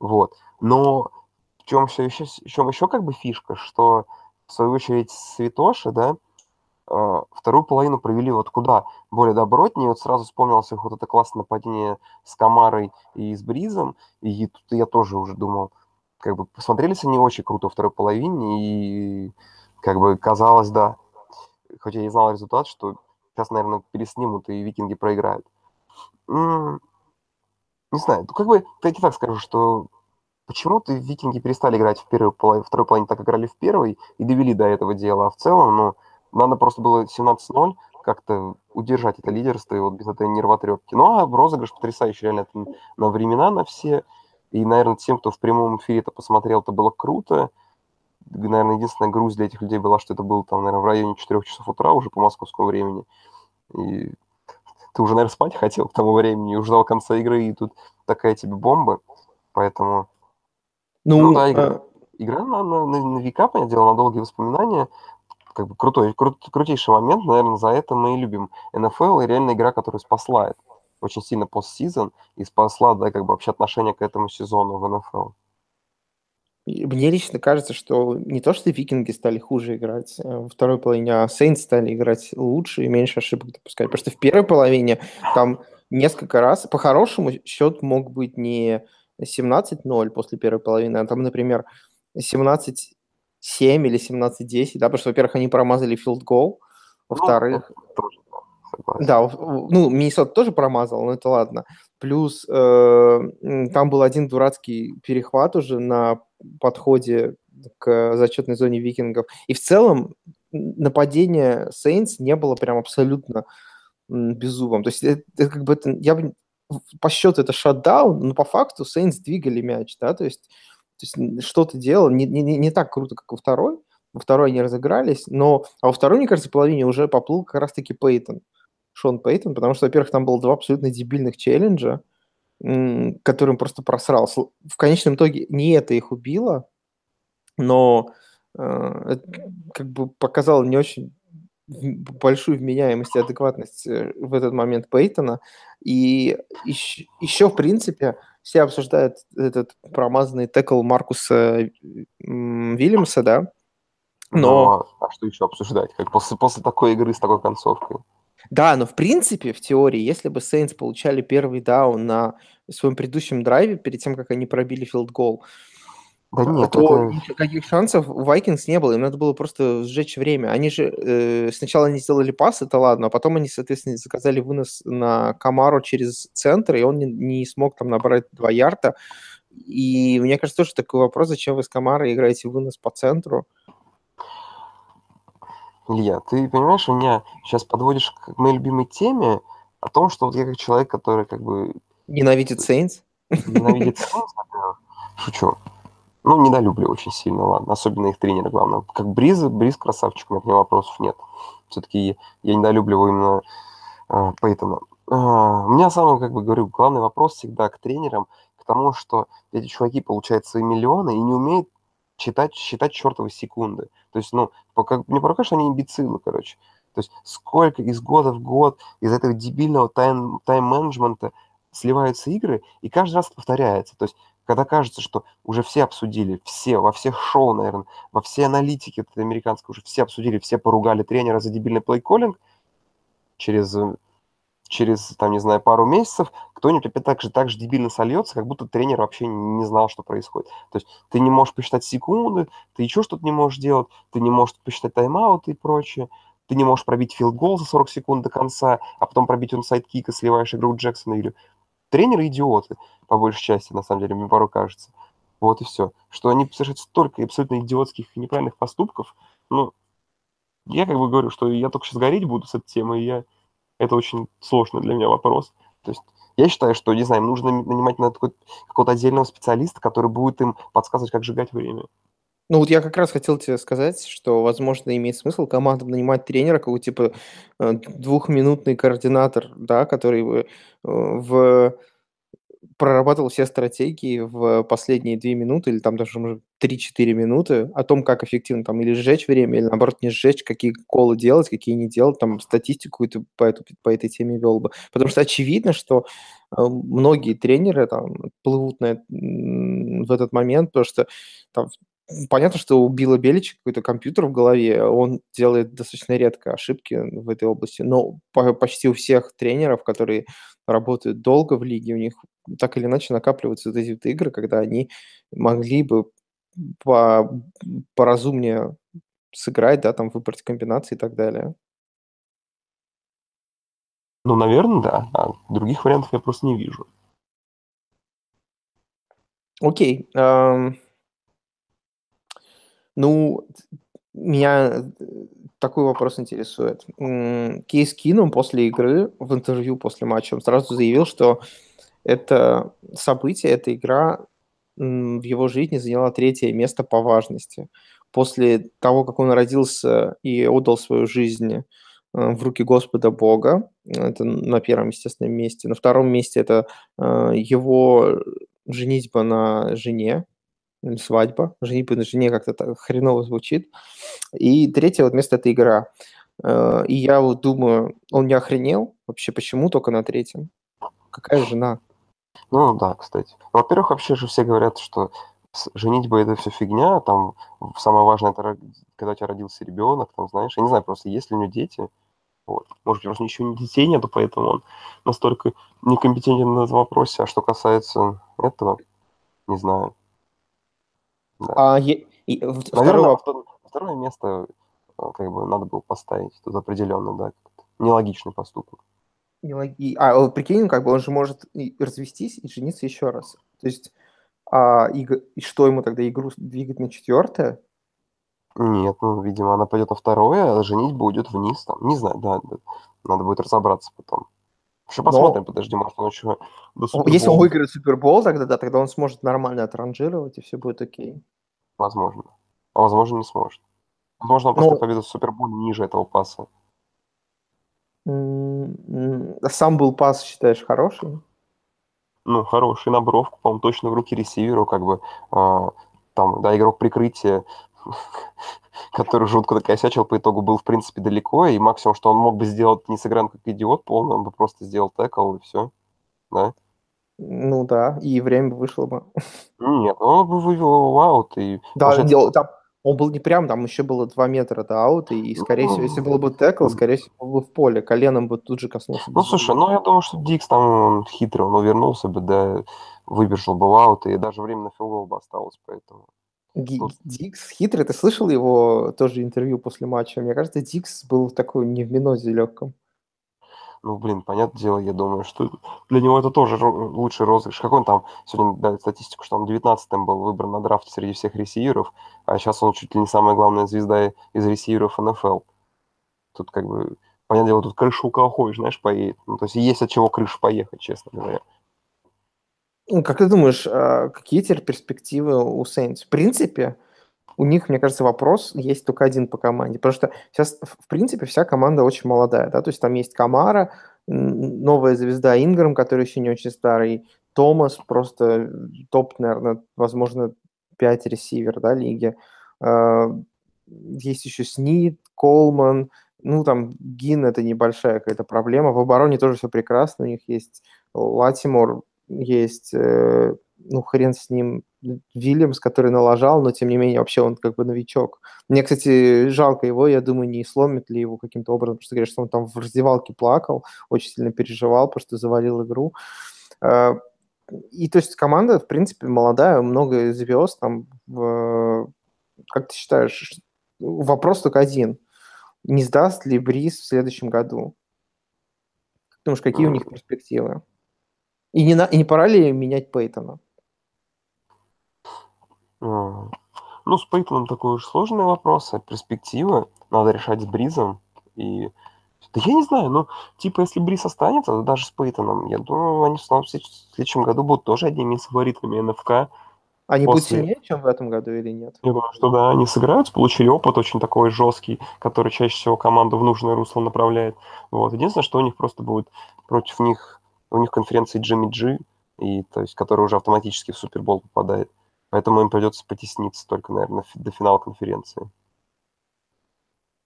Speaker 3: вот. Но в чем еще, в чем еще как бы фишка, что в свою очередь Святоши, да, вторую половину провели вот куда более добротнее. Вот сразу вспомнилось их вот это классное нападение с Камарой и с Бризом. И тут я тоже уже думал, как бы посмотрелись они очень круто во второй половине. И как бы казалось, да, хоть я не знал результат, что сейчас, наверное, переснимут и викинги проиграют. Не знаю, ну как бы, я так скажу, что почему-то викинги перестали играть в первой половине, второй половине, так играли в первой и довели до этого дела. А в целом, ну, надо просто было 17-0 как-то удержать это лидерство и вот без этой нервотрепки. Ну, а розыгрыш потрясающий, реально, это на времена на все. И, наверное, тем, кто в прямом эфире это посмотрел, это было круто. Наверное, единственная грусть для этих людей была, что это было там, наверное, в районе 4 часов утра уже по московскому времени. И ты уже, наверное, спать хотел к тому времени, и ждал конца игры, и тут такая тебе бомба. Поэтому... Ну, ну да, игра, а... игра на, на, на, на века, понятное дело, на долгие воспоминания как бы крутой, крут, крутейший момент, наверное, за это мы и любим НФЛ, и реально игра, которая спасла очень сильно постсезон и спасла, да, как бы вообще отношение к этому сезону в НФЛ.
Speaker 2: Мне лично кажется, что не то, что викинги стали хуже играть э, во второй половине, а Сейнс стали играть лучше и меньше ошибок допускать. Потому что в первой половине там несколько раз, по-хорошему, счет мог быть не 17-0 после первой половины, а там, например, 17 7 или 17-10, да, потому что, во-первых, они промазали филд гол, во-вторых... Ну, да, ну, Миннесот тоже промазал, но это ладно. Плюс э, там был один дурацкий перехват уже на подходе к зачетной зоне викингов. И в целом нападение Сейнс не было прям абсолютно беззубым. То есть это, это как бы это, я бы по счету это шатдаун, но по факту Сейнс двигали мяч, да, то есть есть что-то делал не, не, не так круто, как во второй. Во второй они разыгрались, но а во второй, мне кажется, половине уже поплыл как раз-таки Пейтон. Шон Пейтон, потому что, во-первых, там было два абсолютно дебильных челленджа, которым просто просрал. В конечном итоге не это их убило, но э, как бы показало не очень большую вменяемость и адекватность э, в этот момент Пейтона. И еще, еще, в принципе, все обсуждают этот промазанный текл Маркуса Вильямса, да?
Speaker 3: Но... но... А что еще обсуждать? Как после, после такой игры с такой концовкой?
Speaker 2: Да, но в принципе, в теории, если бы Сейнс получали первый даун на своем предыдущем драйве, перед тем, как они пробили филд-гол, да нет, то это... никаких шансов у Vikings не было, им надо было просто сжечь время. Они же э, сначала они сделали пас, это ладно, а потом они, соответственно, заказали вынос на Камару через центр, и он не, не смог там набрать два ярда. И мне кажется, тоже такой вопрос, зачем вы с Камарой играете вынос по центру?
Speaker 3: Илья, ты понимаешь, у меня сейчас подводишь к моей любимой теме о том, что вот я как человек, который как бы...
Speaker 2: Ненавидит Сейнс?
Speaker 3: Ненавидит Сейнс, Шучу. Ну, недолюблю очень сильно, ладно. Особенно их тренера, главное. Как Бриз, Бриз красавчик, у меня вопросов нет. Все-таки я недолюбливаю именно э, Пейтона. Э, у меня самый, как бы говорю, главный вопрос всегда к тренерам, к тому, что эти чуваки получают свои миллионы и не умеют читать, считать чертовы секунды. То есть, ну, пока, мне пока что они имбецилы, короче. То есть сколько из года в год из этого дебильного тайм, тайм-менеджмента сливаются игры, и каждый раз повторяется. То есть когда кажется, что уже все обсудили, все, во всех шоу, наверное, во все аналитики вот американской уже все обсудили, все поругали тренера за дебильный плей-коллинг, через, через, там, не знаю, пару месяцев кто-нибудь опять так же, так же дебильно сольется, как будто тренер вообще не знал, что происходит. То есть ты не можешь посчитать секунды, ты еще что-то не можешь делать, ты не можешь посчитать тайм-ауты и прочее, ты не можешь пробить филд-гол за 40 секунд до конца, а потом пробить он сайт-кик и сливаешь игру Джексона или тренеры идиоты, по большей части, на самом деле, мне порой кажется. Вот и все. Что они совершают столько абсолютно идиотских и неправильных поступков. Ну, я как бы говорю, что я только сейчас гореть буду с этой темой, и я... это очень сложный для меня вопрос. То есть я считаю, что, не знаю, нужно нанимать на какого-то отдельного специалиста, который будет им подсказывать, как сжигать время.
Speaker 2: Ну вот я как раз хотел тебе сказать, что, возможно, имеет смысл командам нанимать тренера, какой типа э, двухминутный координатор, да, который э, в прорабатывал все стратегии в последние две минуты или там даже может 3-4 минуты о том, как эффективно там или сжечь время, или наоборот не сжечь, какие колы делать, какие не делать, там статистику эту, по, эту, по этой теме вел бы. Потому что очевидно, что э, многие тренеры там плывут на, в этот момент, потому что там понятно, что у Билла Белича какой-то компьютер в голове, он делает достаточно редко ошибки в этой области, но почти у всех тренеров, которые работают долго в лиге, у них так или иначе накапливаются вот эти вот игры, когда они могли бы по, поразумнее сыграть, да, там выбрать комбинации и так далее.
Speaker 3: Ну, наверное, да. А других вариантов я просто не вижу.
Speaker 2: Окей. Okay. Ну, меня э, такой вопрос интересует. Кейс Кином после игры, в интервью после матча, он сразу заявил, что это событие, эта игра в его жизни заняла третье место по важности. После того, как он родился и отдал свою жизнь э, в руки Господа Бога, это на первом, естественно, месте. На втором месте это э, его женитьба на жене, свадьба, женитьба на жене как-то так хреново звучит. И третье вот место – это игра. Э, и я вот думаю, он не охренел вообще, почему только на третьем? Какая жена?
Speaker 3: Ну да, кстати. Во-первых, вообще же все говорят, что женитьба это все фигня, там самое важное это когда у тебя родился ребенок, там знаешь, я не знаю просто, есть ли у него дети, вот. Может, просто еще не детей нету, поэтому он настолько некомпетентен на этом вопросе. А что касается этого, не знаю.
Speaker 2: Да. А, е... и,
Speaker 3: Наверное, второе... второе место э, как бы надо было поставить тут определенно, да, нелогичный поступок.
Speaker 2: Нелоги... А, прикинь, как бы он же может и развестись и жениться еще раз. То есть, а, и, и что ему тогда игру двигать на четвертое?
Speaker 3: Нет, ну, видимо, она пойдет на второе, а женить будет вниз там. Не знаю, да, да. Надо будет разобраться потом. Еще посмотрим, подожди, может он еще
Speaker 2: до Если он выиграет Супербол, тогда да, тогда он сможет нормально отранжировать, и все будет окей.
Speaker 3: Возможно. А возможно, не сможет. Возможно, он просто победу в Суперболе ниже этого паса.
Speaker 2: Сам был пас, считаешь, хороший?
Speaker 3: Ну, хороший на бровку, по-моему, точно в руки ресиверу, как бы, а, там, да, игрок прикрытия, [LAUGHS] который жутко накосячил, по итогу был, в принципе, далеко, и максимум, что он мог бы сделать, не сыгран как идиот полный, он бы просто сделал текл, и все, да?
Speaker 2: Ну да, и время бы вышло бы.
Speaker 3: Нет, он бы вывел его аут, и...
Speaker 2: Да, уже... там, он был не прям, там еще было 2 метра до аута, и, скорее всего, если было бы текл, скорее всего, был бы в поле, коленом бы тут же коснулся.
Speaker 3: Ну, слушай, ну, я думаю, что Дикс там он хитрый, он увернулся бы, да, выбежал бы в аут, и даже время на филгол бы осталось, поэтому...
Speaker 2: Дикс хитрый, ты слышал его тоже интервью после матча? Мне кажется, Дикс был такой не в минозе легком.
Speaker 3: Ну, блин, понятное дело, я думаю, что для него это тоже лучший розыгрыш. Как он там сегодня дали статистику, что он 19-м был выбран на драфте среди всех ресиверов, а сейчас он чуть ли не самая главная звезда из ресиверов НФЛ. Тут как бы, понятное дело, тут крыша у кого хочешь, знаешь, поедет. Ну, то есть есть от чего крыша поехать, честно говоря.
Speaker 2: Ну, как ты думаешь, а какие теперь перспективы у Сейнс? В принципе, у них, мне кажется, вопрос есть только один по команде. Потому что сейчас, в принципе, вся команда очень молодая. Да? То есть там есть Камара, новая звезда Инграм, который еще не очень старый, Томас, просто топ, наверное, возможно, 5 ресивер да, лиги. А, есть еще Снит, Колман, ну, там, Гин – это небольшая какая-то проблема. В обороне тоже все прекрасно. У них есть Латимор, есть, э, ну, хрен с ним, Вильямс, который налажал, но тем не менее вообще он как бы новичок. Мне, кстати, жалко его, я думаю, не сломит ли его каким-то образом, потому что говорят, что он там в раздевалке плакал, очень сильно переживал, потому что завалил игру. А, и то есть команда, в принципе, молодая, много звезд там. В... Как ты считаешь, вопрос только один. Не сдаст ли Бриз в следующем году? Думаешь, какие у них перспективы? И не, на... и не пора ли менять Пейтона?
Speaker 3: А, ну, с Пейтоном такой уж сложный вопрос, а перспективы надо решать с Бризом. И да я не знаю, ну, типа, если Бриз останется, даже с Пейтоном, я думаю, они в следующем году будут тоже одними из фаворитами НФК.
Speaker 2: Они после... будут сильнее, чем в этом году или нет?
Speaker 3: Я думаю, что да, они сыграют, получили опыт очень такой жесткий, который чаще всего команду в нужное русло направляет. Вот. Единственное, что у них просто будет против них, у них конференции Джимми Джи, и, то есть, который уже автоматически в Супербол попадает. Поэтому им придется потесниться только, наверное, до финала конференции.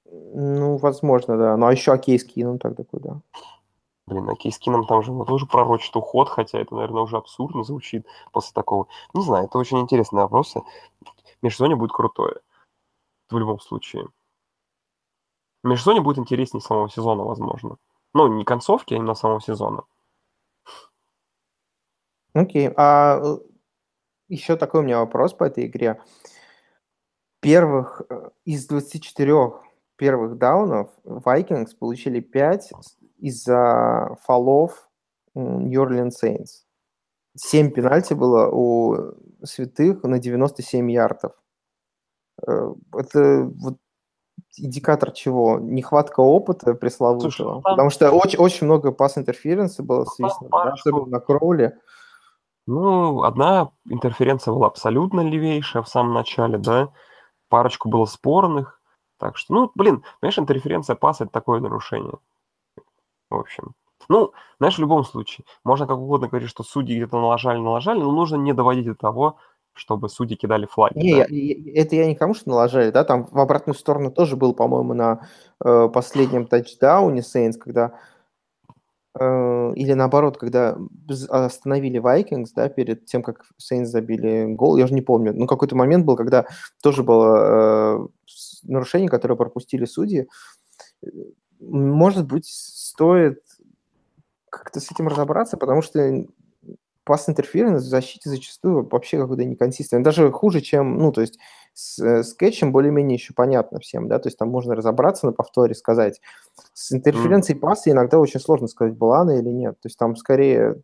Speaker 2: Ну, возможно, да. Ну, а еще Окей скинул тогда куда?
Speaker 3: Блин, Окей скином там же тоже пророчит уход, хотя это, наверное, уже абсурдно звучит после такого. Не знаю, это очень интересные вопросы. Межсезонье будет крутое. В любом случае. Межсезонье будет интереснее самого сезона, возможно. Ну, не концовки, а именно самого сезона.
Speaker 2: Окей. Okay. А э, еще такой у меня вопрос по этой игре. Первых э, из 24 первых даунов Vikings получили 5 из-за фолов New Orleans Saints. 7 пенальти было у святых на 97 ярдов. Э, это вот индикатор чего? Нехватка опыта пресловутого. Слушай, ну Потому что очень, очень много пас-интерференса было ну свистно, особенно на Кроуле.
Speaker 3: Ну, одна интерференция была абсолютно левейшая в самом начале, да, парочку было спорных, так что, ну, блин, понимаешь, интерференция паса – это такое нарушение. В общем. Ну, знаешь, в любом случае, можно как угодно говорить, что судьи где-то налажали, налажали, но нужно не доводить до того, чтобы судьи кидали флаги.
Speaker 2: Не, да? я, это я никому что налажали, да, там в обратную сторону тоже был, по-моему, на э, последнем тачдауне Сейнс, когда или наоборот, когда остановили Vikings, да, перед тем, как Saints забили гол, я уже не помню, но какой-то момент был, когда тоже было э, нарушение, которое пропустили судьи. Может быть, стоит как-то с этим разобраться, потому что пас интерференс в защите зачастую вообще какой-то неконсистентный. Даже хуже, чем, ну, то есть с, э, с более-менее еще понятно всем, да, то есть там можно разобраться на повторе, сказать. С интерференцией mm. паса иногда очень сложно сказать, была она или нет. То есть там скорее...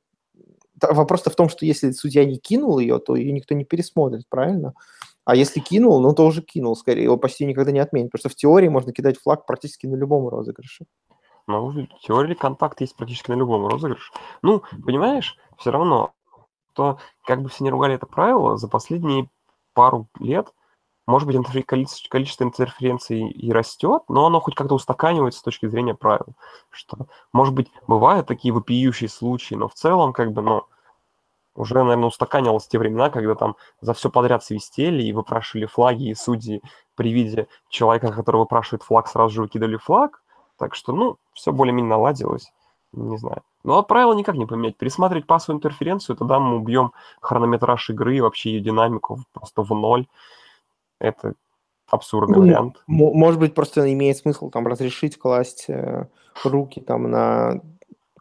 Speaker 2: Вопрос-то в том, что если судья не кинул ее, то ее никто не пересмотрит, правильно? А если кинул, ну, то уже кинул, скорее, его почти никогда не отменят, потому что в теории можно кидать флаг практически на любом розыгрыше.
Speaker 3: Но в теории контакт есть практически на любом розыгрыше. Ну, понимаешь, все равно, то как бы все не ругали это правило, за последние пару лет, может быть, интерфер... количество, количество интерференций и растет, но оно хоть как-то устаканивается с точки зрения правил. Что, может быть, бывают такие вопиющие случаи, но в целом, как бы, ну, уже, наверное, устаканилось те времена, когда там за все подряд свистели и выпрашивали флаги, и судьи при виде человека, который выпрашивает флаг, сразу же выкидывали флаг. Так что, ну, все более-менее наладилось. Не знаю. Ну, а правила никак не поменять. Пересматривать пассовую интерференцию, тогда мы убьем хронометраж игры и вообще ее динамику просто в ноль. Это абсурдный ну, вариант.
Speaker 2: Может быть, просто имеет смысл там разрешить класть э, руки там на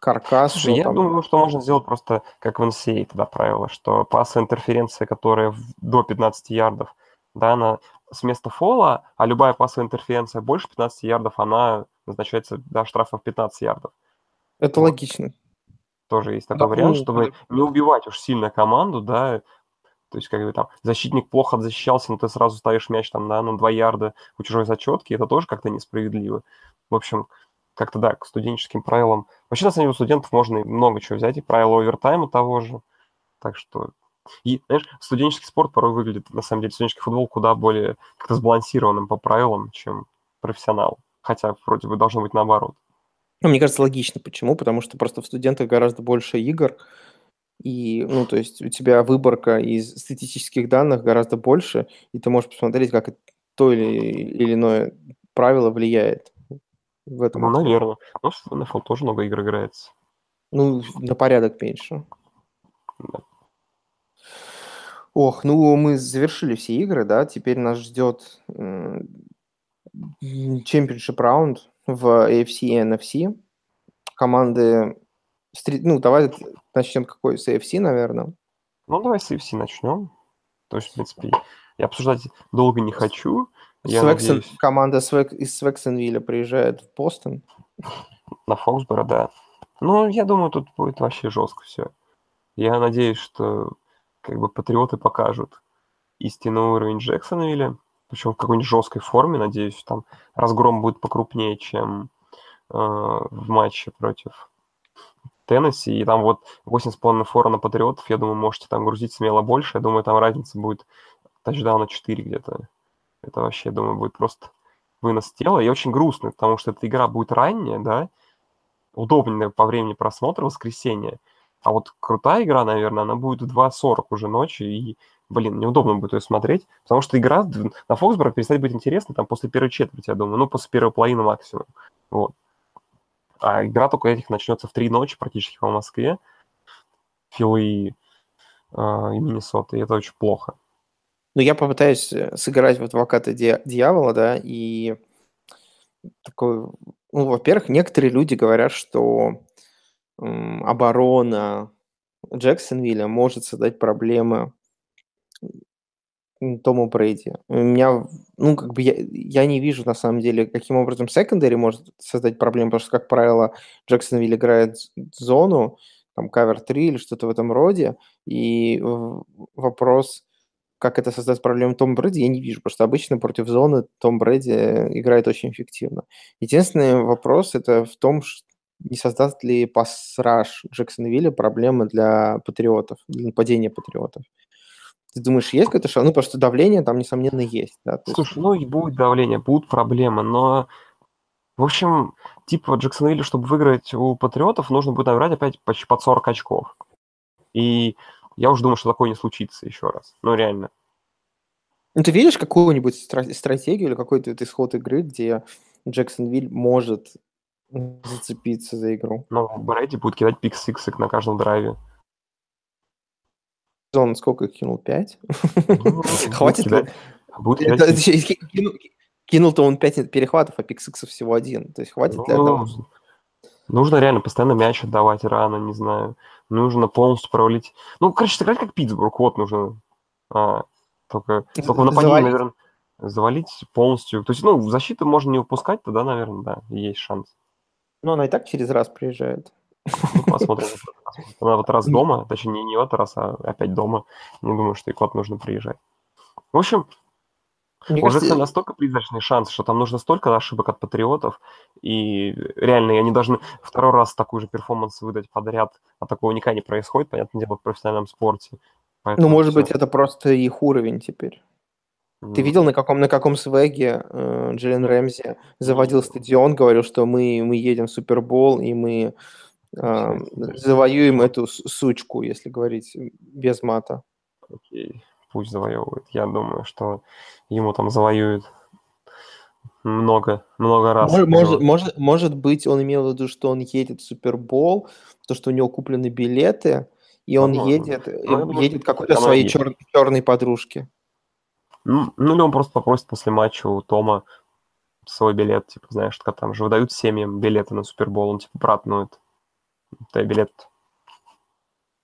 Speaker 2: каркас.
Speaker 3: Слушай, я там... думаю, что можно сделать просто как в NCAA тогда правило, что пассовая интерференция, которая до 15 ярдов, да, она с места фола, а любая пассовая интерференция больше 15 ярдов, она назначается до штрафа в 15 ярдов.
Speaker 2: Это вот. логично.
Speaker 3: Тоже есть такой да, вариант, чтобы не убивать уж сильно команду, да, то есть, бы там защитник плохо защищался, но ты сразу ставишь мяч там да, на 2 ярда у чужой зачетки, это тоже как-то несправедливо. В общем, как-то, да, к студенческим правилам. Вообще, на самом деле, у студентов можно много чего взять, и правила овертайма того же. Так что... И, знаешь, студенческий спорт порой выглядит, на самом деле, студенческий футбол куда более как-то сбалансированным по правилам, чем профессионал. Хотя, вроде бы, должно быть наоборот.
Speaker 2: Ну, мне кажется, логично. Почему? Потому что просто в студентах гораздо больше игр, и, ну, то есть у тебя выборка из статистических данных гораздо больше, и ты можешь посмотреть, как то или, или иное правило влияет в этом.
Speaker 3: Ну, наверное. Но в NFL тоже много игр играется.
Speaker 2: Ну, на порядок меньше. Да. Ох, ну мы завершили все игры, да, теперь нас ждет чемпионшип раунд в AFC и NFC. Команды, ну давай начнем какой, с AFC, наверное.
Speaker 3: Ну давай с AFC начнем. То есть, в принципе, я обсуждать долго не хочу.
Speaker 2: Свексон, надеюсь... Команда Свек, из Свексонвилля приезжает в Бостон.
Speaker 3: На Фоксборо, да. Ну, я думаю, тут будет вообще жестко все. Я надеюсь, что как бы патриоты покажут истинный уровень Джексонвилля, причем в какой-нибудь жесткой форме, надеюсь, там разгром будет покрупнее, чем э, в матче против Теннесси, и там вот 8,5 фора на патриотов, я думаю, можете там грузить смело больше, я думаю, там разница будет тачдауна 4 где-то. Это вообще, я думаю, будет просто вынос тела. И очень грустно, потому что эта игра будет ранняя, да, удобная по времени просмотра, воскресенье. А вот крутая игра, наверное, она будет в 2.40 уже ночи, и, блин, неудобно будет ее смотреть, потому что игра на Фоксборо перестать быть интересной там после первой четверти, я думаю, ну, после первой половины максимум. Вот. А игра только этих начнется в три ночи практически по Москве, Филы и, э, и Миннесоты, и это очень плохо.
Speaker 2: Ну, я попытаюсь э, сыграть в адвоката дьявола, да, и такой, ну, во-первых, некоторые люди говорят, что оборона Джексонвилля может создать проблемы Тому Брейди. У меня, ну, как бы я, я не вижу, на самом деле, каким образом секондари может создать проблемы, потому что, как правило, Джексонвилл играет зону, там, кавер 3 или что-то в этом роде, и вопрос, как это создаст проблему Том Брэди, я не вижу, потому что обычно против зоны Том Брэди играет очень эффективно. Единственный вопрос это в том, не создаст ли пас-раш Джексонвилля проблемы для патриотов, для нападения патриотов. Ты думаешь, есть какое-то шанс? Ну, потому что давление там, несомненно, есть. Да?
Speaker 3: То Слушай, есть... ну и будет давление, будут проблемы, но, в общем, типа Джексонвилле, чтобы выиграть у Патриотов, нужно будет набрать опять почти под 40 очков. И я уже думаю, что такое не случится еще раз. Ну, реально.
Speaker 2: Ну, ты видишь какую-нибудь стратегию или какой-то исход игры, где Джексонвиль может зацепиться за игру?
Speaker 3: Ну, Брэди будет кидать пик сиксик на каждом драйве.
Speaker 2: Он сколько кинул? Пять? Ну, [LAUGHS] Хватит ли? [LAUGHS] Кинул-то он пять перехватов, а пиксиксов всего один. То есть хватит для этого?
Speaker 3: Ну, нужно реально постоянно мяч отдавать рано, не знаю нужно полностью провалить. Ну, короче, сыграть как Питтсбург, вот нужно. А, только, [LAUGHS] только в нападении, наверное, завалить полностью. То есть, ну, защиту можно не упускать, тогда, наверное, да, есть шанс.
Speaker 2: Ну, она и так через раз приезжает.
Speaker 3: Ну, посмотрим. Она вот раз дома, точнее, не, не в этот раз, а опять дома. Не думаю, что и кот нужно приезжать. В общем, Мне Уже кажется... настолько призрачный шанс, что там нужно столько ошибок от патриотов, и реально они должны второй раз такой же перформанс выдать подряд, а такого никогда не происходит, понятное дело, в профессиональном спорте.
Speaker 2: Поэтому ну, может все... быть, это просто их уровень теперь. Mm. Ты видел, на каком, на каком свеге э, Джиллен Рэмзи заводил стадион, говорил, что мы, мы едем в Супербол, и мы э, завоюем эту сучку, если говорить без мата.
Speaker 3: Окей пусть завоевывает. Я думаю, что ему там завоюют много, много раз.
Speaker 2: Может, может, может, может быть, он имел в виду, что он едет в Супербол, то, что у него куплены билеты, и он Возможно. едет, ну, едет какой-то своей чер, черной подружке.
Speaker 3: Ну, ну, или он просто попросит после матча у Тома свой билет, типа, знаешь, как там же выдают семьям билеты на Супербол, он типа братнует. Дай билет.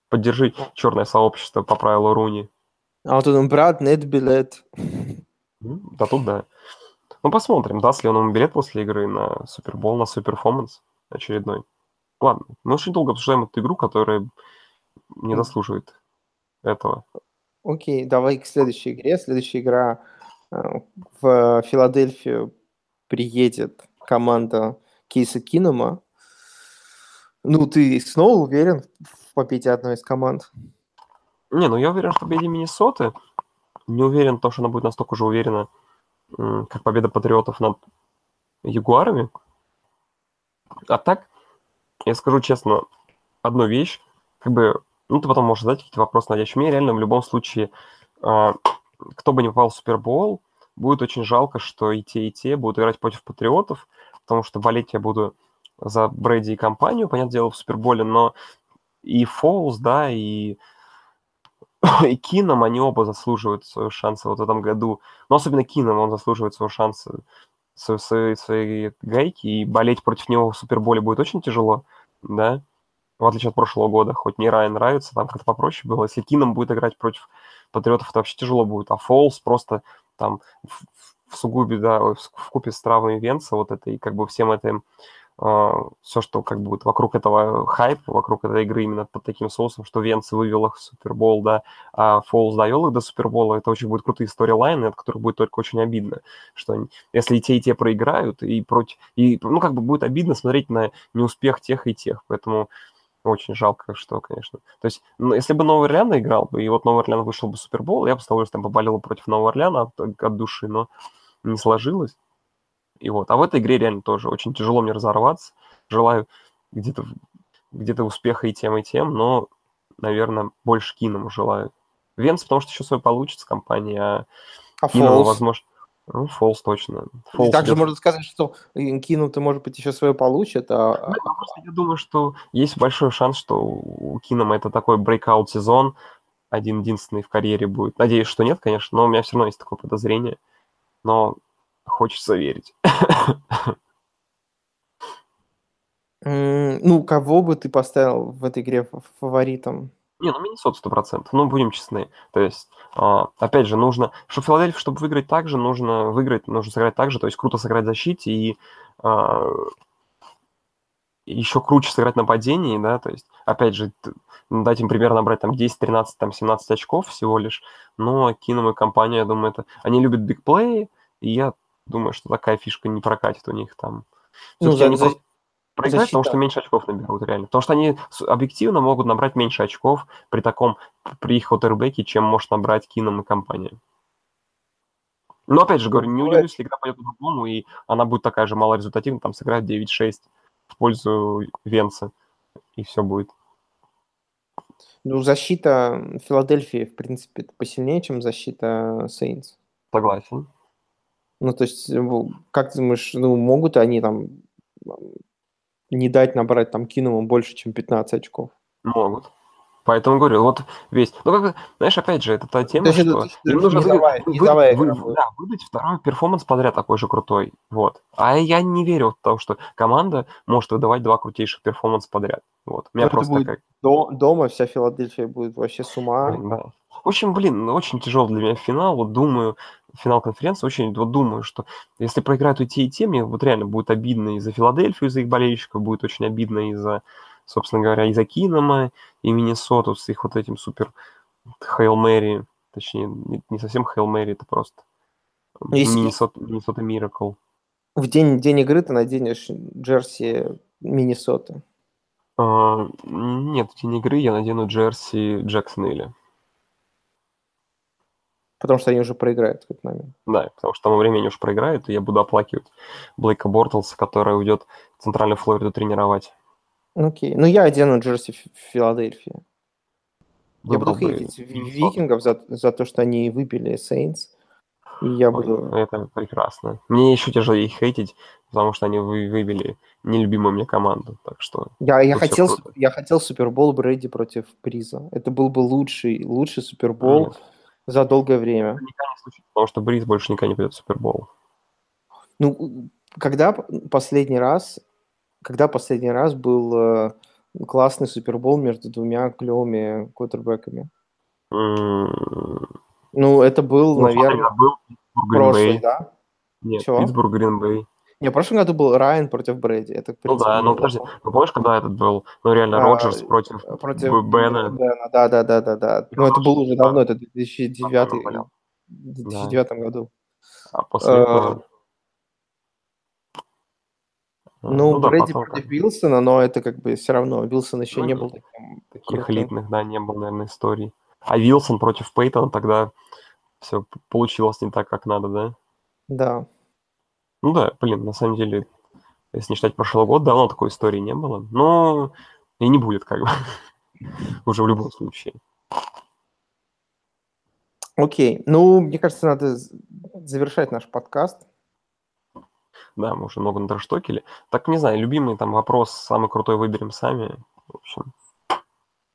Speaker 3: Поддержи черное сообщество по правилу Руни.
Speaker 2: А вот он, брат, нет билет.
Speaker 3: Да тут да. Ну, посмотрим, даст ли он ему билет после игры на Супербол, на Суперформанс очередной. Ладно, мы очень долго обсуждаем эту игру, которая не заслуживает этого.
Speaker 2: Окей, давай к следующей игре. Следующая игра э, в Филадельфию приедет команда Кейса Кинома. Ну, ты снова уверен в победе одной из команд?
Speaker 3: Не, ну я уверен в победе Миннесоты. Не уверен в том, что она будет настолько же уверена, как победа Патриотов над Ягуарами. А так, я скажу честно, одну вещь, как бы, ну, ты потом можешь задать какие-то вопросы, надеюсь. Мне реально в любом случае, а, кто бы не попал в Супербол, будет очень жалко, что и те, и те будут играть против Патриотов, потому что болеть я буду за Брэди и компанию, понятное дело, в Суперболе, но и Фолс, да, и [COUGHS] и Кином они оба заслуживают своего шанса вот в этом году. Но особенно Кином он заслуживает своего шанса, своей, своей гайки, и болеть против него в Суперболе будет очень тяжело, да, в отличие от прошлого года. Хоть мне Райан нравится, там как-то попроще было. Если Кином будет играть против Патриотов, это вообще тяжело будет. А Фолс просто там в, в сугубе, да, в, в купе с травмой Венца вот это, и как бы всем этим все, что как бы вокруг этого хайпа, вокруг этой игры именно под таким соусом, что Венц вывел их в Супербол, да, а Фолз довел их до Супербола, это очень будет крутые сторилайны, от которых будет только очень обидно, что они, если и те, и те проиграют, и против, и, ну, как бы будет обидно смотреть на неуспех тех и тех, поэтому очень жалко, что, конечно. То есть, ну, если бы Новый Орлеан играл бы, и вот Новый Орлеан вышел бы в Супербол, я бы с удовольствием поболел против Нового Орлеана от, от души, но не сложилось. И вот. А в этой игре реально тоже очень тяжело мне разорваться. Желаю где-то где-то успеха и тем, и тем, но, наверное, больше Киному желаю. Венс, потому что еще свой получится компания, а,
Speaker 2: а Киному,
Speaker 3: возможно... Ну, Фолс точно.
Speaker 2: Фолс также можно сказать, что Кину ты, может быть, еще свое получит, а...
Speaker 3: Ну, просто я думаю, что есть большой шанс, что у Кинома это такой брейкаут сезон, один-единственный в карьере будет. Надеюсь, что нет, конечно, но у меня все равно есть такое подозрение. Но Хочется верить.
Speaker 2: Ну, кого бы ты поставил в этой игре фаворитом?
Speaker 3: Не, ну Миннесот сто процентов. Ну, будем честны. То есть, а, опять же, нужно... Чтобы Филадельфия, чтобы выиграть так же, нужно выиграть, нужно сыграть так же. То есть, круто сыграть в защите и а, еще круче сыграть нападении, да, то есть, опять же, дать им примерно набрать там 10, 13, там 17 очков всего лишь, но Кином и компания, я думаю, это... Они любят бигплеи, и я думаю, что такая фишка не прокатит у них там. Ну, за, они за... проиграют, потому что меньше очков наберут реально. Потому что они объективно могут набрать меньше очков при таком, при их отербеке, чем может набрать Кином и компания. Но опять же говорю, не удивлюсь, если игра пойдет по-другому, и она будет такая же малорезультативная, там сыграет 9-6 в пользу Венца, и все будет.
Speaker 2: Ну, защита Филадельфии, в принципе, посильнее, чем защита Сейнс.
Speaker 3: Согласен.
Speaker 2: Ну, то есть, э, как ты думаешь, ну, могут они там не дать набрать там киному больше, чем 15 очков?
Speaker 3: Могут. Поэтому говорю, вот весь. Ну, как знаешь, опять же, это та тема, что это, им нужно низовая, вы, низовая вы, вы, да, выдать второй перформанс подряд такой же крутой. Вот. А я не верю в то, что команда может выдавать два крутейших перформанс подряд. Вот. У меня
Speaker 2: это просто будет такая... до, дома вся Филадельфия будет вообще с ума.
Speaker 3: Да. В общем, блин, ну, очень тяжелый для меня финал. Вот думаю, финал конференции, очень вот думаю, что если проиграют и те, и те, мне вот реально будет обидно из за Филадельфию, из-за их болельщиков, будет очень обидно из-за, собственно говоря, из за Кинома и Миннесоту с их вот этим супер Хейл Мэри, точнее, не, совсем Хейл Мэри, это просто
Speaker 2: Если-
Speaker 3: Миннесота, Миннесота Миракл.
Speaker 2: В день, день игры ты наденешь джерси Миннесоты.
Speaker 3: А, нет, в день игры я надену джерси Джексонвилля.
Speaker 2: Потому что они уже проиграют в этот момент.
Speaker 3: Да, потому что к тому времени уж проиграют, и я буду оплакивать Блейка Бортлса, который уйдет в Центральную Флориду тренировать.
Speaker 2: Ну, Окей. Ну, я одену джерси Фи- Филадельфии. Я буду хейтить викингов за, за то, что они выбили Сейнс. И я буду...
Speaker 3: Это прекрасно. Мне еще тяжелее их хейтить, потому что они вы- выбили нелюбимую мне команду. Так что
Speaker 2: Я, я, хотел,
Speaker 3: круто.
Speaker 2: я хотел Супербол Брэди против Бриза. Это был бы лучший, лучший Супербол
Speaker 3: Нет.
Speaker 2: За долгое время.
Speaker 3: никогда не случится, потому что Бриз больше никогда не пойдет в Супербол.
Speaker 2: Ну, когда последний раз, когда последний раз был э, классный Супербол между двумя клевыми квотербеками?
Speaker 3: М,
Speaker 2: Ну, это был,
Speaker 3: ну,
Speaker 2: наверное,
Speaker 3: был Питтсбург,
Speaker 2: прошлый, да?
Speaker 3: Нет,
Speaker 2: Чего?
Speaker 3: Питтсбург, Грин-Бэй.
Speaker 2: Не, в прошлом году был Райан против Брэди. Это, в
Speaker 3: Ну да,
Speaker 2: принципе,
Speaker 3: ну подожди, ну помнишь, когда этот был, ну реально,
Speaker 2: А,
Speaker 3: Роджерс против,
Speaker 2: против
Speaker 3: Бена?
Speaker 2: Бена, Да, да, да, да, да. Но это было уже давно, это 2009,
Speaker 3: Давно болел.
Speaker 2: в 2009 году.
Speaker 3: а после
Speaker 2: Э,
Speaker 3: этого... а,
Speaker 2: Ну,
Speaker 3: да,
Speaker 2: Брэди
Speaker 3: потом
Speaker 2: против Вилсона, но это как бы все равно. Вилсон еще
Speaker 3: Ну,
Speaker 2: не был таким
Speaker 3: таких
Speaker 2: крутым.
Speaker 3: элитных, да, не было, наверное, историй. А Вилсон против Пейтона тогда все получилось не так, как надо, да?
Speaker 2: Да.
Speaker 3: Ну да, блин, на самом деле, если не считать прошлый год, давно такой истории не было. Но и не будет, как бы. [LAUGHS] Уже в любом случае.
Speaker 2: Окей. Ну, мне кажется, надо завершать наш подкаст.
Speaker 3: Да, мы уже много натраштокили. Так, не знаю, любимый там вопрос, самый крутой выберем сами. В общем,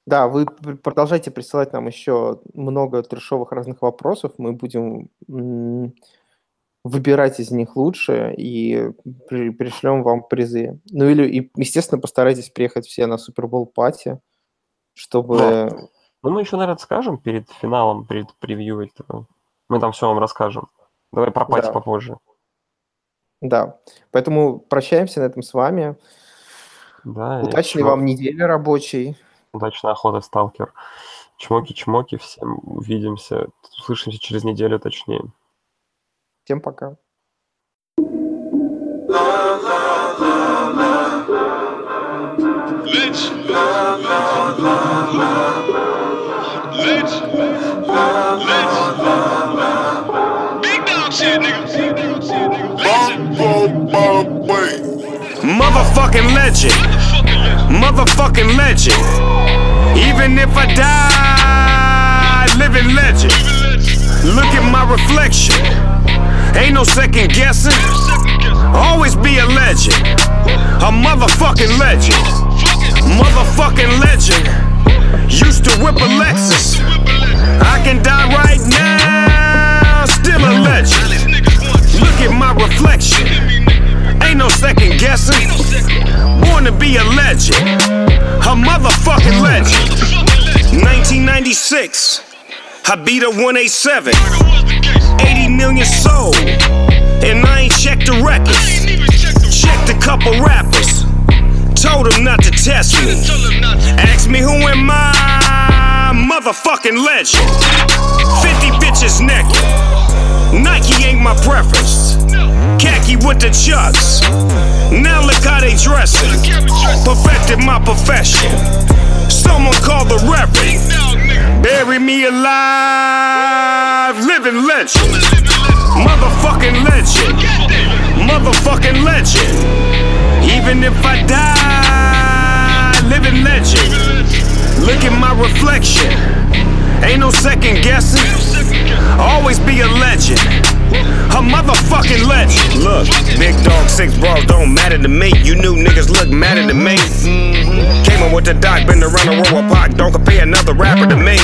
Speaker 2: Да, вы пр- продолжайте присылать нам еще много трешовых разных вопросов. Мы будем выбирать из них лучше и при- пришлем вам призы. Ну или, и, естественно, постарайтесь приехать все на Супербол пати, чтобы...
Speaker 3: Да. ну мы еще, наверное, скажем перед финалом, перед превью этого. Мы там все вам расскажем. Давай про пати
Speaker 2: Да.
Speaker 3: попозже.
Speaker 2: Да. Поэтому прощаемся на этом с вами.
Speaker 3: Да,
Speaker 2: Удачной
Speaker 3: чмо-
Speaker 2: вам недели рабочей.
Speaker 3: Удачной охоты, сталкер. Чмоки-чмоки, всем увидимся, услышимся через неделю точнее.
Speaker 2: Всем пока.
Speaker 4: Lich. Lich. Lich. Big dog shit, nigga. Legend.
Speaker 5: Motherfucking legend. Motherfucking legend. Even if I die, living legend. Look at my reflection. Ain't no second guessing. Always be a legend. A motherfucking legend. Motherfucking legend. Used to whip a Lexus. I can die right now. Still a legend. Look at my reflection. Ain't no second guessing. Born to be a legend. A motherfucking legend. 1996. I beat a 187. 80 million sold. And I ain't checked the records. Checked a couple rappers. Told them not to test me. Ask me who am I? Motherfucking legend. 50 bitches naked. Nike ain't my preference. Khaki with the chucks. Now look how they dressing. Perfected my profession. Someone call the reverend. Bury me alive. Living legend. Motherfucking legend. Motherfucking legend. Even if I die, living legend. Look at my reflection. Ain't no second guessing. Always be a legend. A motherfucking legend. Look, big dog, six bras don't matter to me. You new niggas look madder to me. Came up with the doc, been around the with Pac. Don't compare another rapper to me.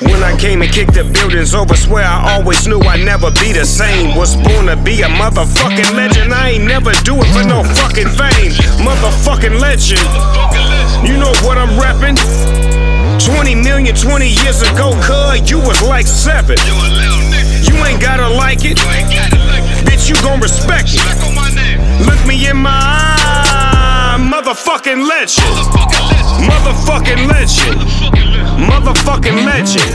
Speaker 5: When I came and kicked the buildings over, swear I always knew I'd never be the same. Was born to be a motherfucking legend. I ain't never do it for no fucking fame. Motherfucking legend. You know what I'm reppin'? 20 million 20 years ago, cuz you was like seven. You ain't gotta like it, bitch, you gon' respect it. Look me in my eye, motherfucking legend. Motherfucking legend. Motherfucking legend.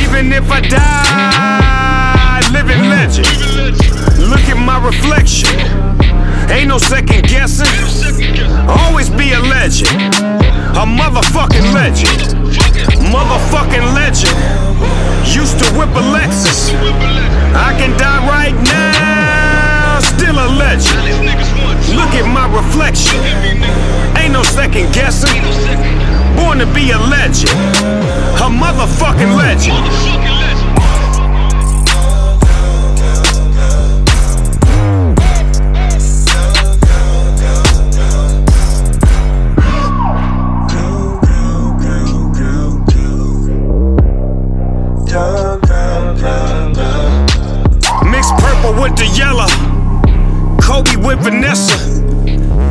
Speaker 5: Even if I die, living legend. Look at my reflection. Ain't no second guessing. Always be a legend. A motherfucking legend. Motherfucking legend. Used to whip a Lexus. I can die right now. Still a legend. Look at my reflection. Ain't no second guessing. Born to be a legend. A motherfucking legend. With the yellow. Kobe with Vanessa.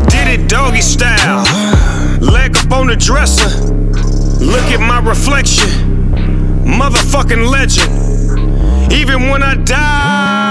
Speaker 5: Did it doggy style. Leg up on the dresser. Look at my reflection. Motherfucking legend. Even when I die.